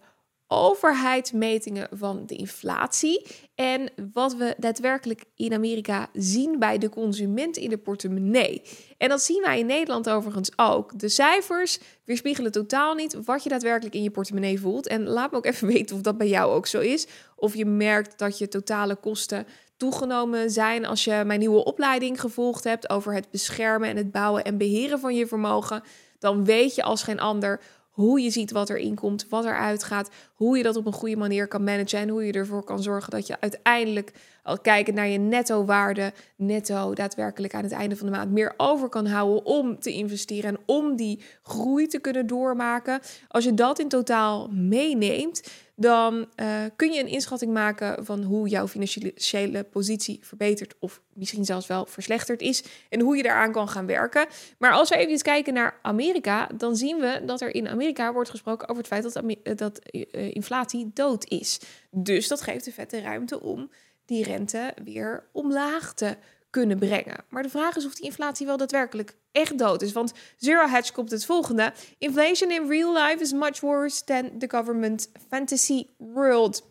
overheidsmetingen van de inflatie en wat we daadwerkelijk in Amerika zien bij de consument in de portemonnee. En dat zien wij in Nederland overigens ook. De cijfers weerspiegelen totaal niet wat je daadwerkelijk in je portemonnee voelt. En laat me ook even weten of dat bij jou ook zo is. Of je merkt dat je totale kosten toegenomen zijn als je mijn nieuwe opleiding gevolgd hebt over het beschermen en het bouwen en beheren van je vermogen. Dan weet je als geen ander hoe je ziet wat er inkomt, wat er uitgaat, hoe je dat op een goede manier kan managen en hoe je ervoor kan zorgen dat je uiteindelijk, al kijken naar je netto waarde, netto daadwerkelijk aan het einde van de maand meer over kan houden om te investeren en om die groei te kunnen doormaken. Als je dat in totaal meeneemt, dan uh, kun je een inschatting maken van hoe jouw financiële positie verbetert of misschien zelfs wel verslechterd is en hoe je daaraan kan gaan werken. Maar als we even kijken naar Amerika, dan zien we dat er in Amerika wordt gesproken over het feit dat, eh, dat uh, inflatie dood is. Dus dat geeft de vette ruimte om die rente weer omlaag te kunnen brengen. Maar de vraag is of die inflatie wel daadwerkelijk echt dood is. Want Zero Hedge komt het volgende. Inflation in real life is much worse than the government fantasy world.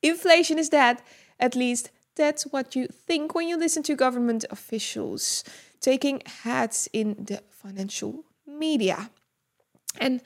Inflation is dead. At least that's what you think when you listen to government officials taking hats in the financial media. En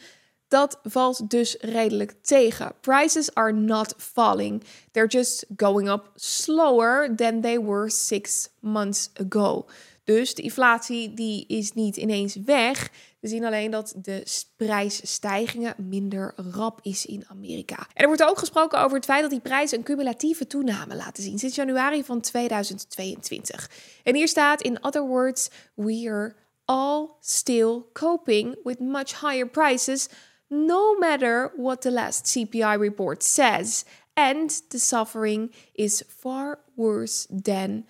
dat valt dus redelijk tegen. Prices are not falling. They're just going up slower than they were six months ago. Dus de inflatie die is niet ineens weg. We zien alleen dat de prijsstijgingen minder rap is in Amerika. En er wordt ook gesproken over het feit dat die prijzen een cumulatieve toename laten zien sinds januari van 2022. En hier staat in other words, we are all still coping with much higher prices no matter what the last CPI report says. And the suffering is far worse than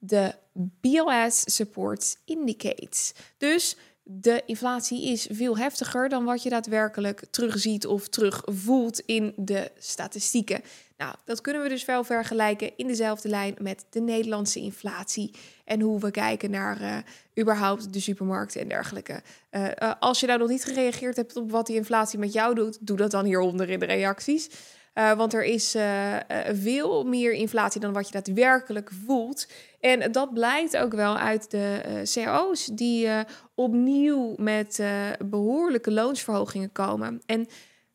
the BLS supports indicates. Dus de inflatie is veel heftiger dan wat je daadwerkelijk terugziet of terugvoelt in de statistieken. Nou, dat kunnen we dus wel vergelijken in dezelfde lijn met de Nederlandse inflatie en hoe we kijken naar uh, überhaupt de supermarkten en dergelijke. Uh, uh, als je nou nog niet gereageerd hebt op wat die inflatie met jou doet, doe dat dan hieronder in de reacties. Want er is veel meer inflatie dan wat je daadwerkelijk voelt. En dat blijkt ook wel uit de CO's die opnieuw met behoorlijke loonsverhogingen komen. En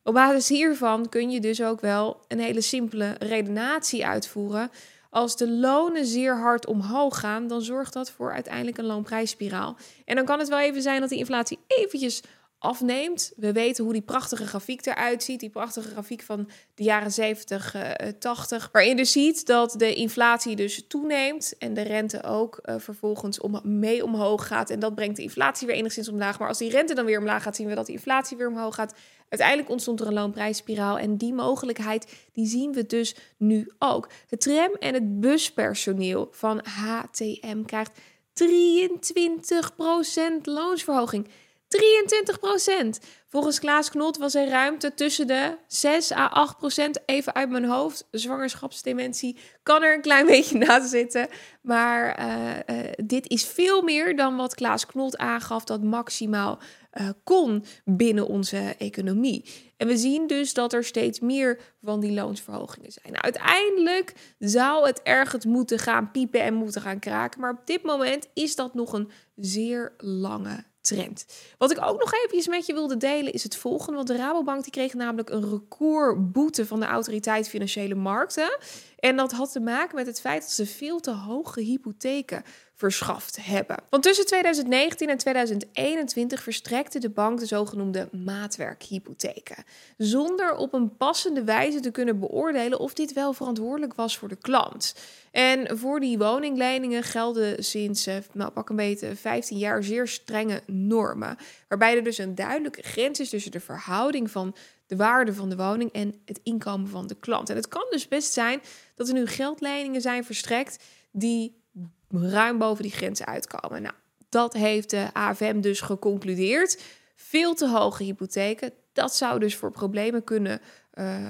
op basis hiervan kun je dus ook wel een hele simpele redenatie uitvoeren. Als de lonen zeer hard omhoog gaan, dan zorgt dat voor uiteindelijk een loonprijsspiraal. En dan kan het wel even zijn dat die inflatie eventjes afneemt. We weten hoe die prachtige grafiek eruit ziet. Die prachtige grafiek van de jaren 70, uh, 80. Waarin je ziet dat de inflatie dus toeneemt. En de rente ook uh, vervolgens om, mee omhoog gaat. En dat brengt de inflatie weer enigszins omlaag. Maar als die rente dan weer omlaag gaat, zien we dat de inflatie weer omhoog gaat. Uiteindelijk ontstond er een loonprijsspiraal. En die mogelijkheid die zien we dus nu ook. Het tram- en het buspersoneel van HTM krijgt 23% loonsverhoging. 23 procent. Volgens Klaas Knot was er ruimte tussen de 6 à 8 procent. Even uit mijn hoofd. Zwangerschapsdementie kan er een klein beetje naast zitten. Maar uh, uh, dit is veel meer dan wat Klaas Knot aangaf dat maximaal uh, kon binnen onze economie. En we zien dus dat er steeds meer van die loonsverhogingen zijn. Nou, uiteindelijk zou het ergens moeten gaan piepen en moeten gaan kraken. Maar op dit moment is dat nog een zeer lange trend. Wat ik ook nog even met je wilde delen is het volgende. Want de Rabobank die kreeg namelijk een recordboete van de Autoriteit Financiële Markten. En dat had te maken met het feit dat ze veel te hoge hypotheken verschaft hebben. Want tussen 2019 en 2021 verstrekte de bank de zogenoemde maatwerkhypotheken. Zonder op een passende wijze te kunnen beoordelen of dit wel verantwoordelijk was voor de klant. En voor die woningleningen gelden sinds, eh, nou pak een beetje, 15 jaar zeer strenge normen. Waarbij er dus een duidelijke grens is tussen de verhouding van de waarde van de woning en het inkomen van de klant. En het kan dus best zijn dat er nu geldleningen zijn verstrekt die ruim boven die grens uitkomen. Nou, dat heeft de AFM dus geconcludeerd. Veel te hoge hypotheken. Dat zou dus voor problemen kunnen uh, uh,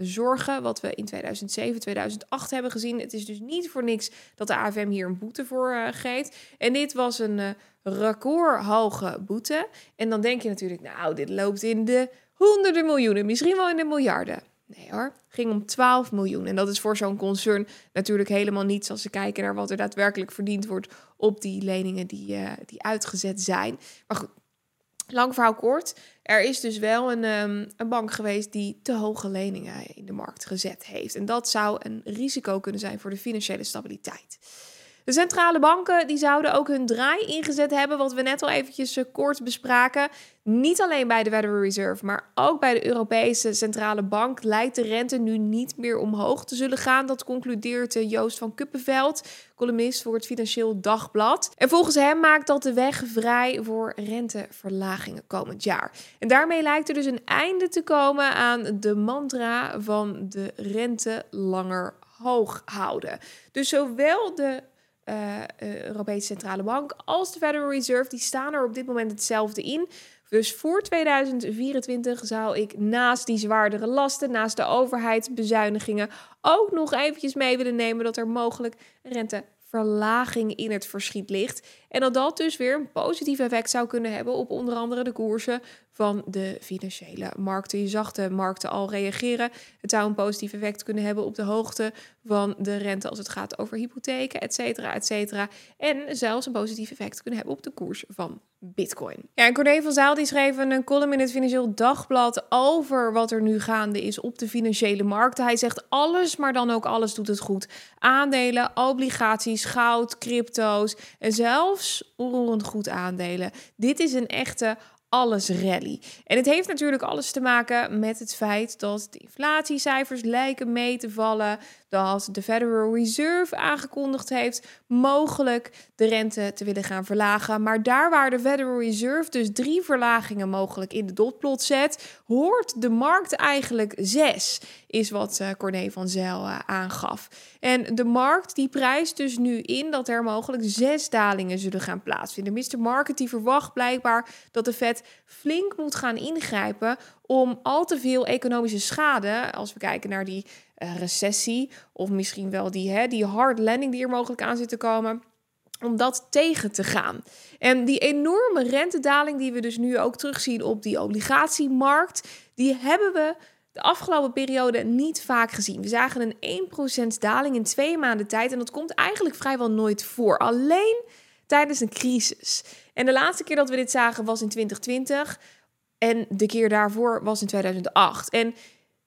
zorgen. Wat we in 2007, 2008 hebben gezien. Het is dus niet voor niks dat de AFM hier een boete voor uh, geeft. En dit was een recordhoge boete. En dan denk je natuurlijk, nou, dit loopt in de honderden miljoenen, misschien wel in de miljarden. Nee hoor, ging om 12 miljoen. En dat is voor zo'n concern natuurlijk helemaal niets als ze kijken naar wat er daadwerkelijk verdiend wordt op die leningen die, uh, die uitgezet zijn. Maar goed, lang verhaal kort. Er is dus wel een, um, een bank geweest die te hoge leningen in de markt gezet heeft. En dat zou een risico kunnen zijn voor de financiële stabiliteit. De centrale banken die zouden ook hun draai ingezet hebben, wat we net al eventjes uh, kort bespraken. Niet alleen bij de Federal Reserve, maar ook bij de Europese Centrale Bank lijkt de rente nu niet meer omhoog te zullen gaan. Dat concludeert uh, Joost van Kuppenveld, columnist voor het Financieel Dagblad. En volgens hem maakt dat de weg vrij voor renteverlagingen komend jaar. En daarmee lijkt er dus een einde te komen aan de mantra van de rente langer hoog houden. Dus zowel de uh, Europese Centrale Bank als de Federal Reserve, die staan er op dit moment hetzelfde in. Dus voor 2024 zou ik naast die zwaardere lasten, naast de overheidsbezuinigingen, ook nog eventjes mee willen nemen dat er mogelijk rente verlaging in het verschiet ligt. En dat dat dus weer een positief effect zou kunnen hebben op onder andere de koersen van de financiële markten. Je zag de markten al reageren. Het zou een positief effect kunnen hebben op de hoogte van de rente als het gaat over hypotheken, et cetera, et cetera. En zelfs een positief effect kunnen hebben op de koers van Bitcoin. Ja, en Corné van Zaal die schreef een column in het Financieel Dagblad over wat er nu gaande is op de financiële markten. Hij zegt alles, maar dan ook alles doet het goed. Aandelen, obligaties, goud, crypto's en zelfs onroerend goed aandelen. Dit is een echte alles rally. En het heeft natuurlijk alles te maken met het feit dat de inflatiecijfers lijken mee te vallen. Dat de Federal Reserve aangekondigd heeft mogelijk de rente te willen gaan verlagen. Maar daar waar de Federal Reserve dus drie verlagingen mogelijk in de dotplot zet, hoort de markt eigenlijk zes, is wat uh, Corné van Zijl uh, aangaf. En de markt die prijst dus nu in dat er mogelijk zes dalingen zullen gaan plaatsvinden. Mr. Market die verwacht blijkbaar dat de Fed flink moet gaan ingrijpen om al te veel economische schade, als we kijken naar die uh, recessie of misschien wel die, hè, die hard landing die er mogelijk aan zit te komen, om dat tegen te gaan. En die enorme rentedaling die we dus nu ook terugzien op die obligatiemarkt, die hebben we de afgelopen periode niet vaak gezien. We zagen een 1% daling in twee maanden tijd en dat komt eigenlijk vrijwel nooit voor. Alleen tijdens een crisis. En de laatste keer dat we dit zagen was in 2020 en de keer daarvoor was in 2008. En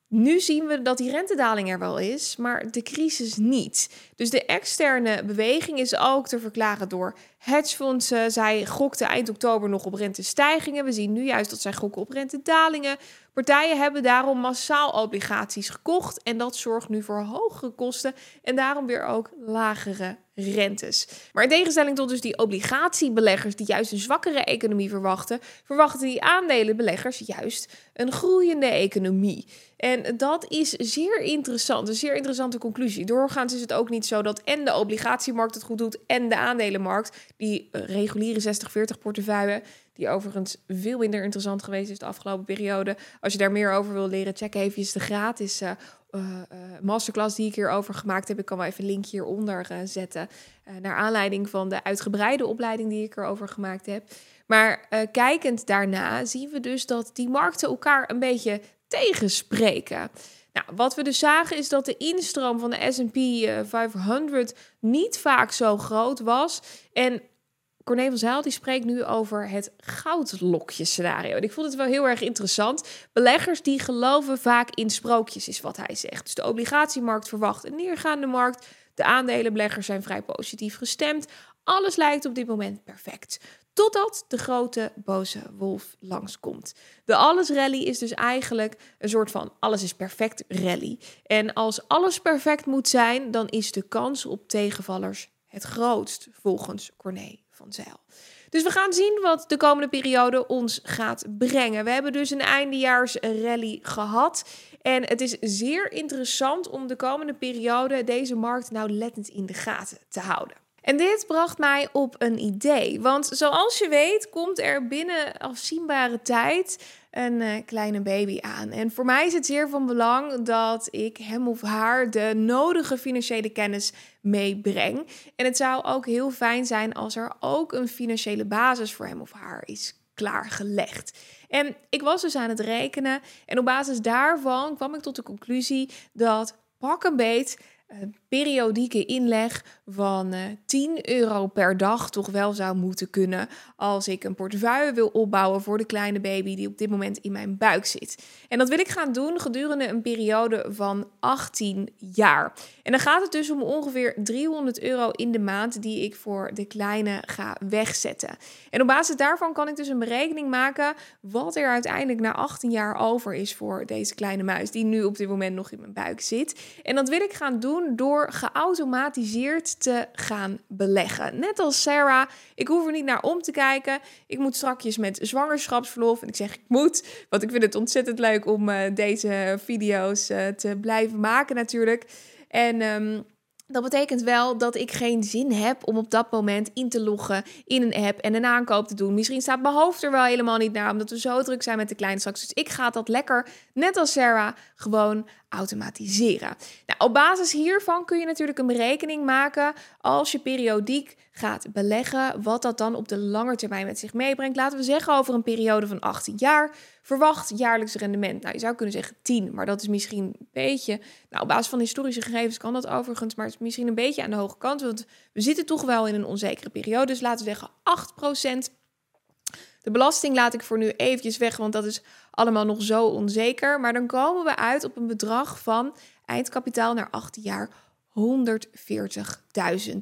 nu zien we dat die rentedaling er wel is, maar de crisis niet. Dus de externe beweging is ook te verklaren door hedgefondsen. Zij gokten eind oktober nog op rentestijgingen. We zien nu juist dat zij gokken op rentedalingen. Partijen hebben daarom massaal obligaties gekocht en dat zorgt nu voor hogere kosten en daarom weer ook lagere rentes. Maar in tegenstelling tot dus die obligatiebeleggers die juist een zwakkere economie verwachten, verwachten die aandelenbeleggers juist een groeiende economie. En dat is zeer interessant, een zeer interessante conclusie. Doorgaans is het ook niet zo dat en de obligatiemarkt het goed doet en de aandelenmarkt, die reguliere 60-40 portefeuille, die overigens veel minder interessant geweest is de afgelopen periode. Als je daar meer over wil leren, check even de gratis uh, masterclass die ik hierover gemaakt heb. Ik kan wel even een link hieronder zetten. naar aanleiding van de uitgebreide opleiding die ik erover gemaakt heb. Maar kijkend daarna zien we dus dat die markten elkaar een beetje tegenspreken. Nou, wat we dus zagen is dat de instroom van de SP 500 niet vaak zo groot was. En Corné van Zijl die spreekt nu over het goudlokje scenario. En ik vond het wel heel erg interessant. Beleggers die geloven vaak in sprookjes, is wat hij zegt. Dus de obligatiemarkt verwacht een neergaande markt. De aandelenbeleggers zijn vrij positief gestemd. Alles lijkt op dit moment perfect. Totdat de grote boze wolf langskomt. De alles rally is dus eigenlijk een soort van alles is perfect rally. En als alles perfect moet zijn, dan is de kans op tegenvallers het grootst, volgens Corné van Zijl. Dus we gaan zien wat de komende periode ons gaat brengen. We hebben dus een eindejaarsrally gehad. En het is zeer interessant om de komende periode deze markt nauwlettend in de gaten te houden. En dit bracht mij op een idee. Want zoals je weet, komt er binnen afzienbare tijd een uh, kleine baby aan. En voor mij is het zeer van belang dat ik hem of haar de nodige financiële kennis meebreng. En het zou ook heel fijn zijn als er ook een financiële basis voor hem of haar is klaargelegd. En ik was dus aan het rekenen en op basis daarvan kwam ik tot de conclusie dat pak een beet periodieke inleg van 10 eh, euro per dag toch wel zou moeten kunnen als ik een portefeuille wil opbouwen voor de kleine baby die op dit moment in mijn buik zit. En dat wil ik gaan doen gedurende een periode van 18 jaar. En dan gaat het dus om ongeveer 300 euro in de maand die ik voor de kleine ga wegzetten. En op basis daarvan kan ik dus een berekening maken wat er uiteindelijk na 18 jaar over is voor deze kleine muis die nu op dit moment nog in mijn buik zit. En dat wil ik gaan doen door geautomatiseerd te gaan beleggen. Net als Sarah, ik hoef er niet naar om te kijken. Ik moet strakjes met zwangerschapsverlof. En ik zeg ik moet, want ik vind het ontzettend leuk om uh, deze video's uh, te blijven maken natuurlijk. En... Um, dat betekent wel dat ik geen zin heb om op dat moment in te loggen in een app en een aankoop te doen. Misschien staat mijn hoofd er wel helemaal niet naar, omdat we zo druk zijn met de kleine straks. Dus ik ga dat lekker, net als Sarah, gewoon automatiseren. Nou, op basis hiervan kun je natuurlijk een berekening maken als je periodiek gaat beleggen, wat dat dan op de lange termijn met zich meebrengt. Laten we zeggen over een periode van 18 jaar. Verwacht jaarlijks rendement. Nou, je zou kunnen zeggen 10, maar dat is misschien een beetje. Nou, op basis van historische gegevens kan dat overigens, maar het is misschien een beetje aan de hoge kant. Want we zitten toch wel in een onzekere periode. Dus laten we zeggen 8%. De belasting laat ik voor nu eventjes weg, want dat is allemaal nog zo onzeker. Maar dan komen we uit op een bedrag van eindkapitaal naar 18 jaar 140.000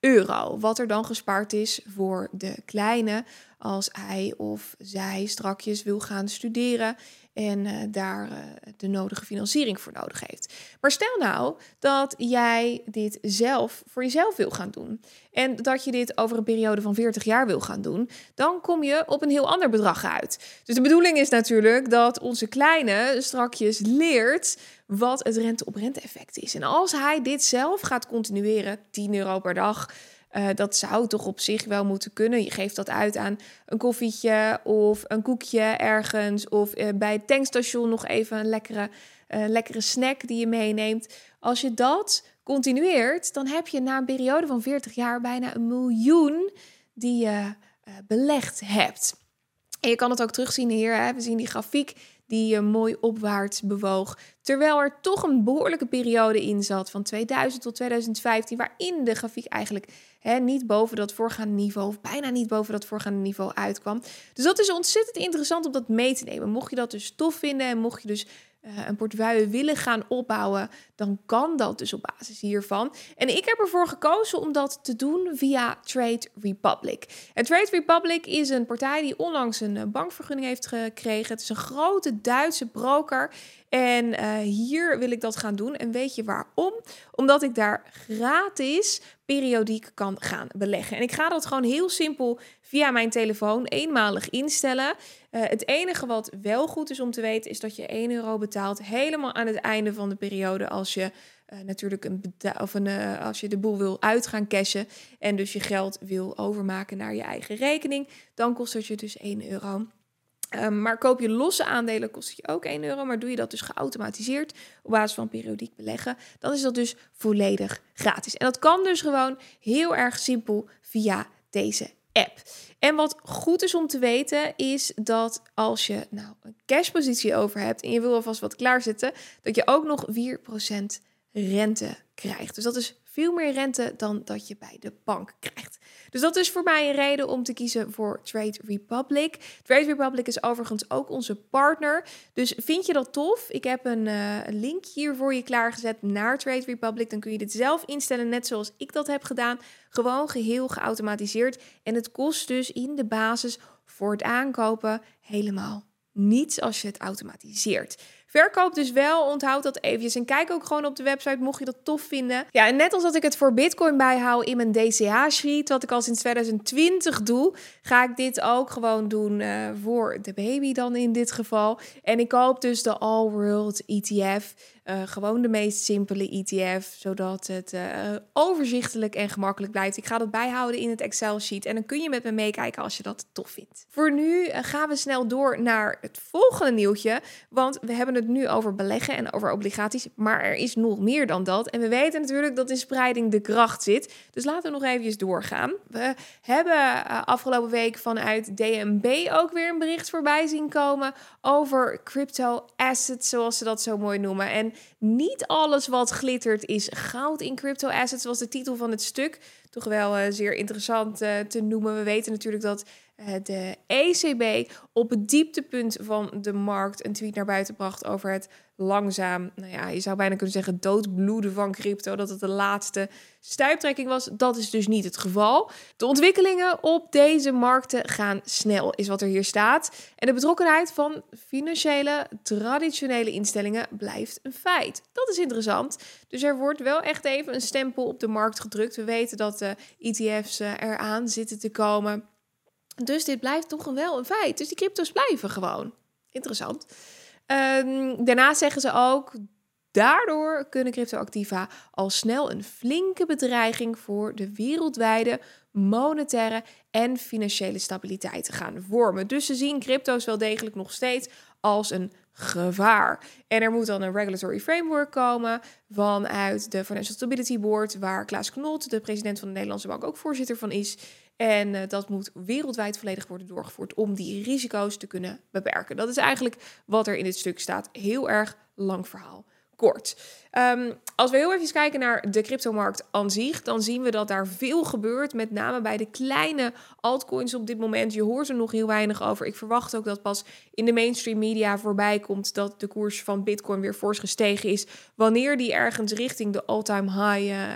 euro. Wat er dan gespaard is voor de kleine als hij of zij strakjes wil gaan studeren en uh, daar uh, de nodige financiering voor nodig heeft. Maar stel nou dat jij dit zelf voor jezelf wil gaan doen en dat je dit over een periode van 40 jaar wil gaan doen, dan kom je op een heel ander bedrag uit. Dus de bedoeling is natuurlijk dat onze kleine strakjes leert wat het rente-op-rente effect is. En als hij dit zelf gaat continueren, 10 euro per dag, uh, dat zou toch op zich wel moeten kunnen. Je geeft dat uit aan een koffietje of een koekje ergens. Of uh, bij het tankstation nog even een lekkere, uh, lekkere snack die je meeneemt. Als je dat continueert, dan heb je na een periode van 40 jaar bijna een miljoen die je belegd hebt. En je kan het ook terugzien hier. Hè? We zien die grafiek die uh, mooi opwaarts bewoog. Terwijl er toch een behoorlijke periode in zat van 2000 tot 2015, waarin de grafiek eigenlijk hè, niet boven dat voorgaande niveau, of bijna niet boven dat voorgaande niveau uitkwam. Dus dat is ontzettend interessant om dat mee te nemen. Mocht je dat dus tof vinden en mocht je dus een portefeuille willen gaan opbouwen, dan kan dat dus op basis hiervan. En ik heb ervoor gekozen om dat te doen via Trade Republic. En Trade Republic is een partij die onlangs een eh, bankvergunning heeft gekregen. Het is een grote Duitse broker. En uh, hier wil ik dat gaan doen. En weet je waarom? Omdat ik daar gratis periodiek kan gaan beleggen. En ik ga dat gewoon heel simpel via mijn telefoon eenmalig instellen. Uh, het enige wat wel goed is om te weten is dat je 1 euro betaalt helemaal aan het einde van de periode als je uh, natuurlijk een of een, als je de boel wil uitgaan cashen en dus je geld wil overmaken naar je eigen rekening, dan kost het je dus 1 euro. Um, maar koop je losse aandelen, kost het je ook 1 euro. Maar doe je dat dus geautomatiseerd op basis van periodiek beleggen, dan is dat dus volledig gratis. En dat kan dus gewoon heel erg simpel via deze app. En wat goed is om te weten, is dat als je nou een cashpositie over hebt en je wil alvast wat klaarzetten, dat je ook nog 4% rente krijgt. Dus dat is veel meer rente dan dat je bij de bank krijgt. Dus dat is voor mij een reden om te kiezen voor Trade Republic. Trade Republic is overigens ook onze partner. Dus vind je dat tof? Ik heb een, uh, link hier voor je klaargezet naar Trade Republic. Dan kun je dit zelf instellen, net zoals ik dat heb gedaan. Gewoon geheel geautomatiseerd. En het kost dus in de basis voor het aankopen helemaal niets als je het automatiseert. Verkoop dus wel, onthoud dat eventjes. En kijk ook gewoon op de website, mocht je dat tof vinden. Ja, en net als dat ik het voor Bitcoin bijhoud in mijn DCA-sheet, wat ik al sinds 2020 doe, ga ik dit ook gewoon doen uh, voor de baby dan in dit geval. En ik koop dus de All World ETF. Uh, gewoon de meest simpele ETF, zodat het uh, overzichtelijk en gemakkelijk blijft. Ik ga dat bijhouden in het Excel-sheet en dan kun je met me meekijken als je dat tof vindt. Voor nu uh, gaan we snel door naar het volgende nieuwtje, want we hebben het nu over beleggen en over obligaties, maar er is nog meer dan dat. En we weten natuurlijk dat in spreiding de kracht zit, dus laten we nog eventjes doorgaan. We hebben afgelopen week vanuit DNB ook weer een bericht voorbij zien komen over crypto assets, zoals ze dat zo mooi noemen. En niet alles wat glittert is goud in crypto assets, was de titel van het stuk. Toch wel uh, zeer interessant uh, te noemen. We weten natuurlijk dat uh, de ECB op het dieptepunt van de markt een tweet naar buiten bracht over het langzaam, nou ja, je zou bijna kunnen zeggen doodbloeden van crypto, dat het de laatste stuiptrekking was. Dat is dus niet het geval. De ontwikkelingen op deze markten gaan snel, is wat er hier staat. En de betrokkenheid van financiële, traditionele instellingen blijft een feit. Dat is interessant. Dus er wordt wel echt even een stempel op de markt gedrukt. We weten dat de ETF's eh, eraan zitten te komen. Dus dit blijft toch wel een feit. Dus die crypto's blijven gewoon. Interessant. Um, daarnaast zeggen ze ook, daardoor kunnen cryptoactiva al snel een flinke bedreiging voor de wereldwijde monetaire en financiële stabiliteit gaan vormen. Dus ze zien crypto's wel degelijk nog steeds als een gevaar. En er moet dan een regulatory framework komen vanuit de Financial Stability Board, waar Klaas Knot, de president van de Nederlandse Bank, ook voorzitter van is. En uh, dat moet wereldwijd volledig worden doorgevoerd om die risico's te kunnen beperken. Dat is eigenlijk wat er in dit stuk staat. Heel erg lang verhaal kort. Um, als we heel even kijken naar de cryptomarkt aan zich, dan zien we dat daar veel gebeurt. Met name bij de kleine altcoins op dit moment. Je hoort er nog heel weinig over. Ik verwacht ook dat pas in de mainstream media voorbij komt dat de koers van Bitcoin weer fors gestegen is. Wanneer die ergens richting de all-time high, uh,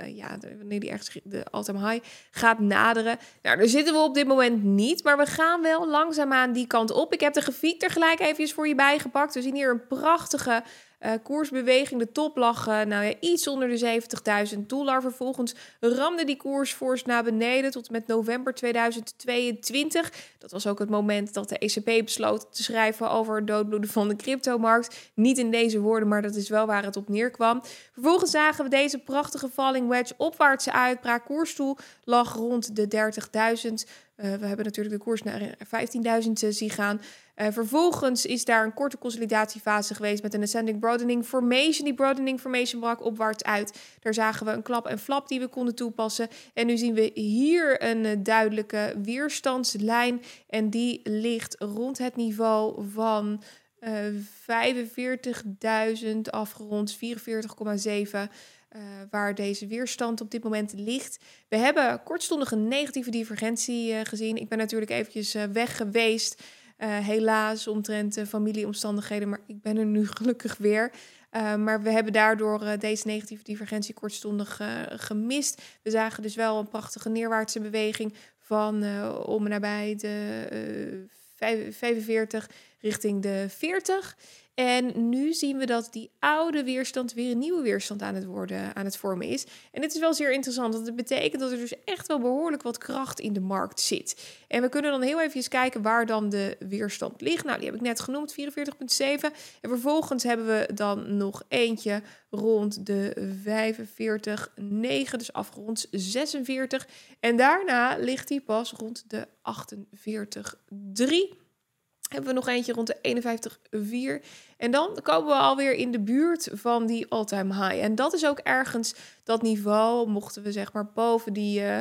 uh, ja, wanneer die ergens de all-time high gaat naderen. Nou, daar zitten we op dit moment niet, maar we gaan wel langzaamaan die kant op. Ik heb de grafiek er gelijk even voor je bijgepakt. We zien hier een prachtige uh, koersbeweging. De top lag uh, nou ja, iets onder de 70.000 dollar. Vervolgens ramde die koers fors naar beneden tot met november 2022. Dat was ook het moment dat de ECB besloot te schrijven over het doodbloeden van de cryptomarkt. Niet in deze woorden, maar dat is wel waar het op neerkwam. Vervolgens zagen we deze prachtige falling wedge opwaartse uitbraak. Koersstoel lag rond de 30.000 we hebben natuurlijk de koers naar 15.000 zien gaan. vervolgens is daar een korte consolidatiefase geweest met een ascending broadening formation. Die broadening formation brak opwaarts uit. Daar zagen we een klap en flap die we konden toepassen. En nu zien we hier een duidelijke weerstandslijn. En die ligt rond het niveau van uh, 45.000 afgerond, 44,7. Uh, waar deze weerstand op dit moment ligt. We hebben kortstondig een negatieve divergentie uh, gezien. Ik ben natuurlijk eventjes uh, weg geweest, helaas omtrent familieomstandigheden, maar ik ben er nu gelukkig weer. maar we hebben daardoor deze negatieve divergentie kortstondig gemist. We zagen dus wel een prachtige neerwaartse beweging van om en nabij de 45 richting de 40. En nu zien we dat die oude weerstand weer een nieuwe weerstand aan het worden, aan het vormen is. En dit is wel zeer interessant, want het betekent dat er dus echt wel behoorlijk wat kracht in de markt zit. En we kunnen dan heel even kijken waar dan de weerstand ligt. Nou, die heb ik net genoemd, 44,7. En vervolgens hebben we dan nog eentje rond de 45,9, dus afgerond 46. En daarna ligt die pas rond de 48,3 hebben we nog eentje rond de 51,4. En dan komen we alweer in de buurt van die all-time high. En dat is ook ergens dat niveau, mochten we zeg maar boven die uh,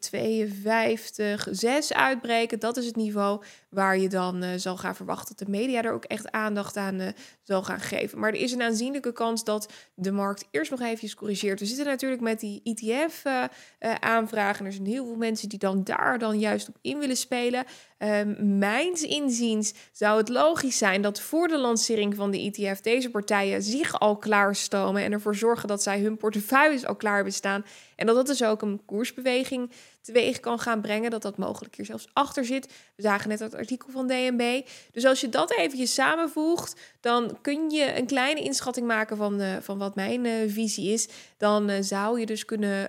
52, 6 uitbreken. Dat is het niveau waar je dan uh, zal gaan verwachten dat de media er ook echt aandacht aan zal gaan geven. Maar er is een aanzienlijke kans dat de markt eerst nog even corrigeert. We zitten natuurlijk met die ETF-aanvragen. Uh, er zijn heel veel mensen die dan daar dan juist op in willen spelen. Ehm, mijns inziens zou het logisch zijn dat voor de lancering van de ETF deze partijen zich al klaarstomen en ervoor zorgen dat zij hun portefeuilles al klaar hebben staan. En dat dat dus ook een koersbeweging teweeg kan gaan brengen. Dat dat mogelijk hier zelfs achter zit. We zagen net dat artikel van DNB. Dus als je dat eventjes samenvoegt, dan kun je een kleine inschatting maken van, uh, van wat mijn uh, visie is. Dan uh, zou je dus kunnen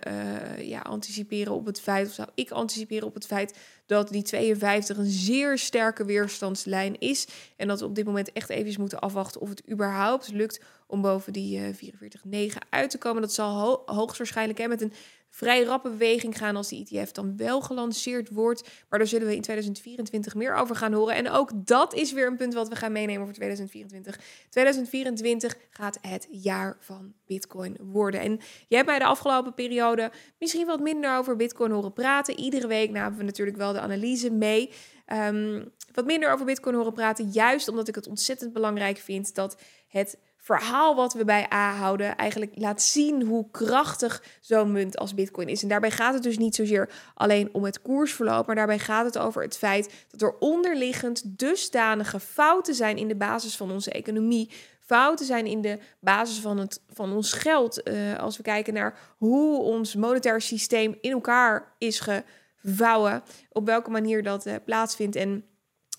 ja, anticiperen op het feit, of zou ik anticiperen op het feit dat die 52 een zeer sterke weerstandslijn is. En dat we op dit moment echt even moeten afwachten of het überhaupt lukt om boven die uh, 44,9 uit te komen. Dat zal ho hoogstwaarschijnlijk hè, met een vrij rappe beweging gaan als die ETF dan wel gelanceerd wordt. Maar daar zullen we in 2024 meer over gaan horen. En ook dat is weer een punt wat we gaan meenemen voor 2024. 2024 gaat het jaar van Bitcoin worden. En jij hebt mij de afgelopen periode misschien wat minder over Bitcoin horen praten. Iedere week namen nou, we natuurlijk wel de analyse mee. Um, wat minder over Bitcoin horen praten, juist omdat ik het ontzettend belangrijk vind dat het verhaal wat we bij A houden eigenlijk laat zien hoe krachtig zo'n munt als Bitcoin is. En daarbij gaat het dus niet zozeer alleen om het koersverloop, maar daarbij gaat het over het feit dat er onderliggend dusdanige fouten zijn in de basis van onze economie. Fouten zijn in de basis van, het, van ons geld. Uh, als we kijken naar hoe ons monetair systeem in elkaar is gevouwen, op welke manier dat uh, plaatsvindt. En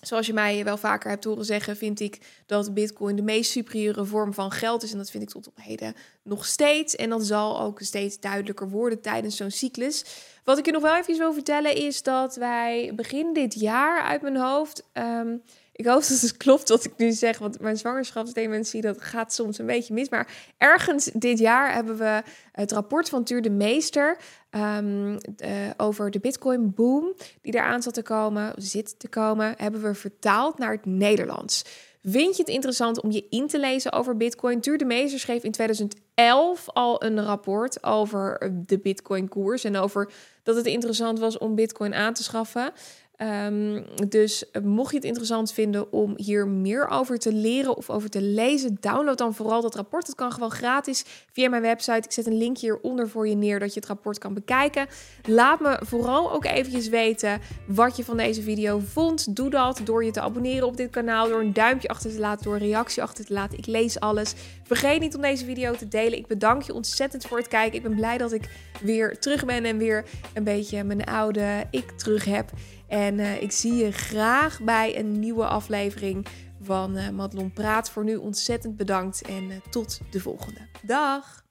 Zoals je mij wel vaker hebt horen zeggen, vind ik dat Bitcoin de meest superieure vorm van geld is. En dat vind ik tot op heden nog steeds. En dat zal ook steeds duidelijker worden tijdens zo'n cyclus. Wat ik je nog wel even wil vertellen is dat wij begin dit jaar uit mijn hoofd. Ehm, ik hoop dat het klopt wat ik nu zeg, want mijn zwangerschapsdementie dat gaat soms een beetje mis. Maar ergens dit jaar hebben we het rapport van Tuur de Meester um, over de Bitcoin boom die eraan zat te komen, zit te komen, hebben we vertaald naar het Nederlands. Vind je het interessant om je in te lezen over Bitcoin? Tuur de Meester schreef in 2011 al een rapport over de Bitcoin-koers en over dat het interessant was om Bitcoin aan te schaffen. Um, dus mocht je het interessant vinden om hier meer over te leren of over te lezen, download dan vooral dat rapport. Het kan gewoon gratis via mijn website. Ik zet een link hieronder voor je neer dat je het rapport kan bekijken. Laat me vooral ook eventjes weten wat je van deze video vond. Doe dat door je te abonneren op dit kanaal, door een duimpje achter te laten, door een reactie achter te laten. Ik lees alles. Vergeet niet om deze video te delen. Ik bedank je ontzettend voor het kijken. Ik ben blij dat ik weer terug ben en weer een beetje mijn oude ik terug heb. En uh, ik zie je graag bij een nieuwe aflevering van uh, Madelon Praat. Voor nu ontzettend bedankt en uh, tot de volgende. Dag!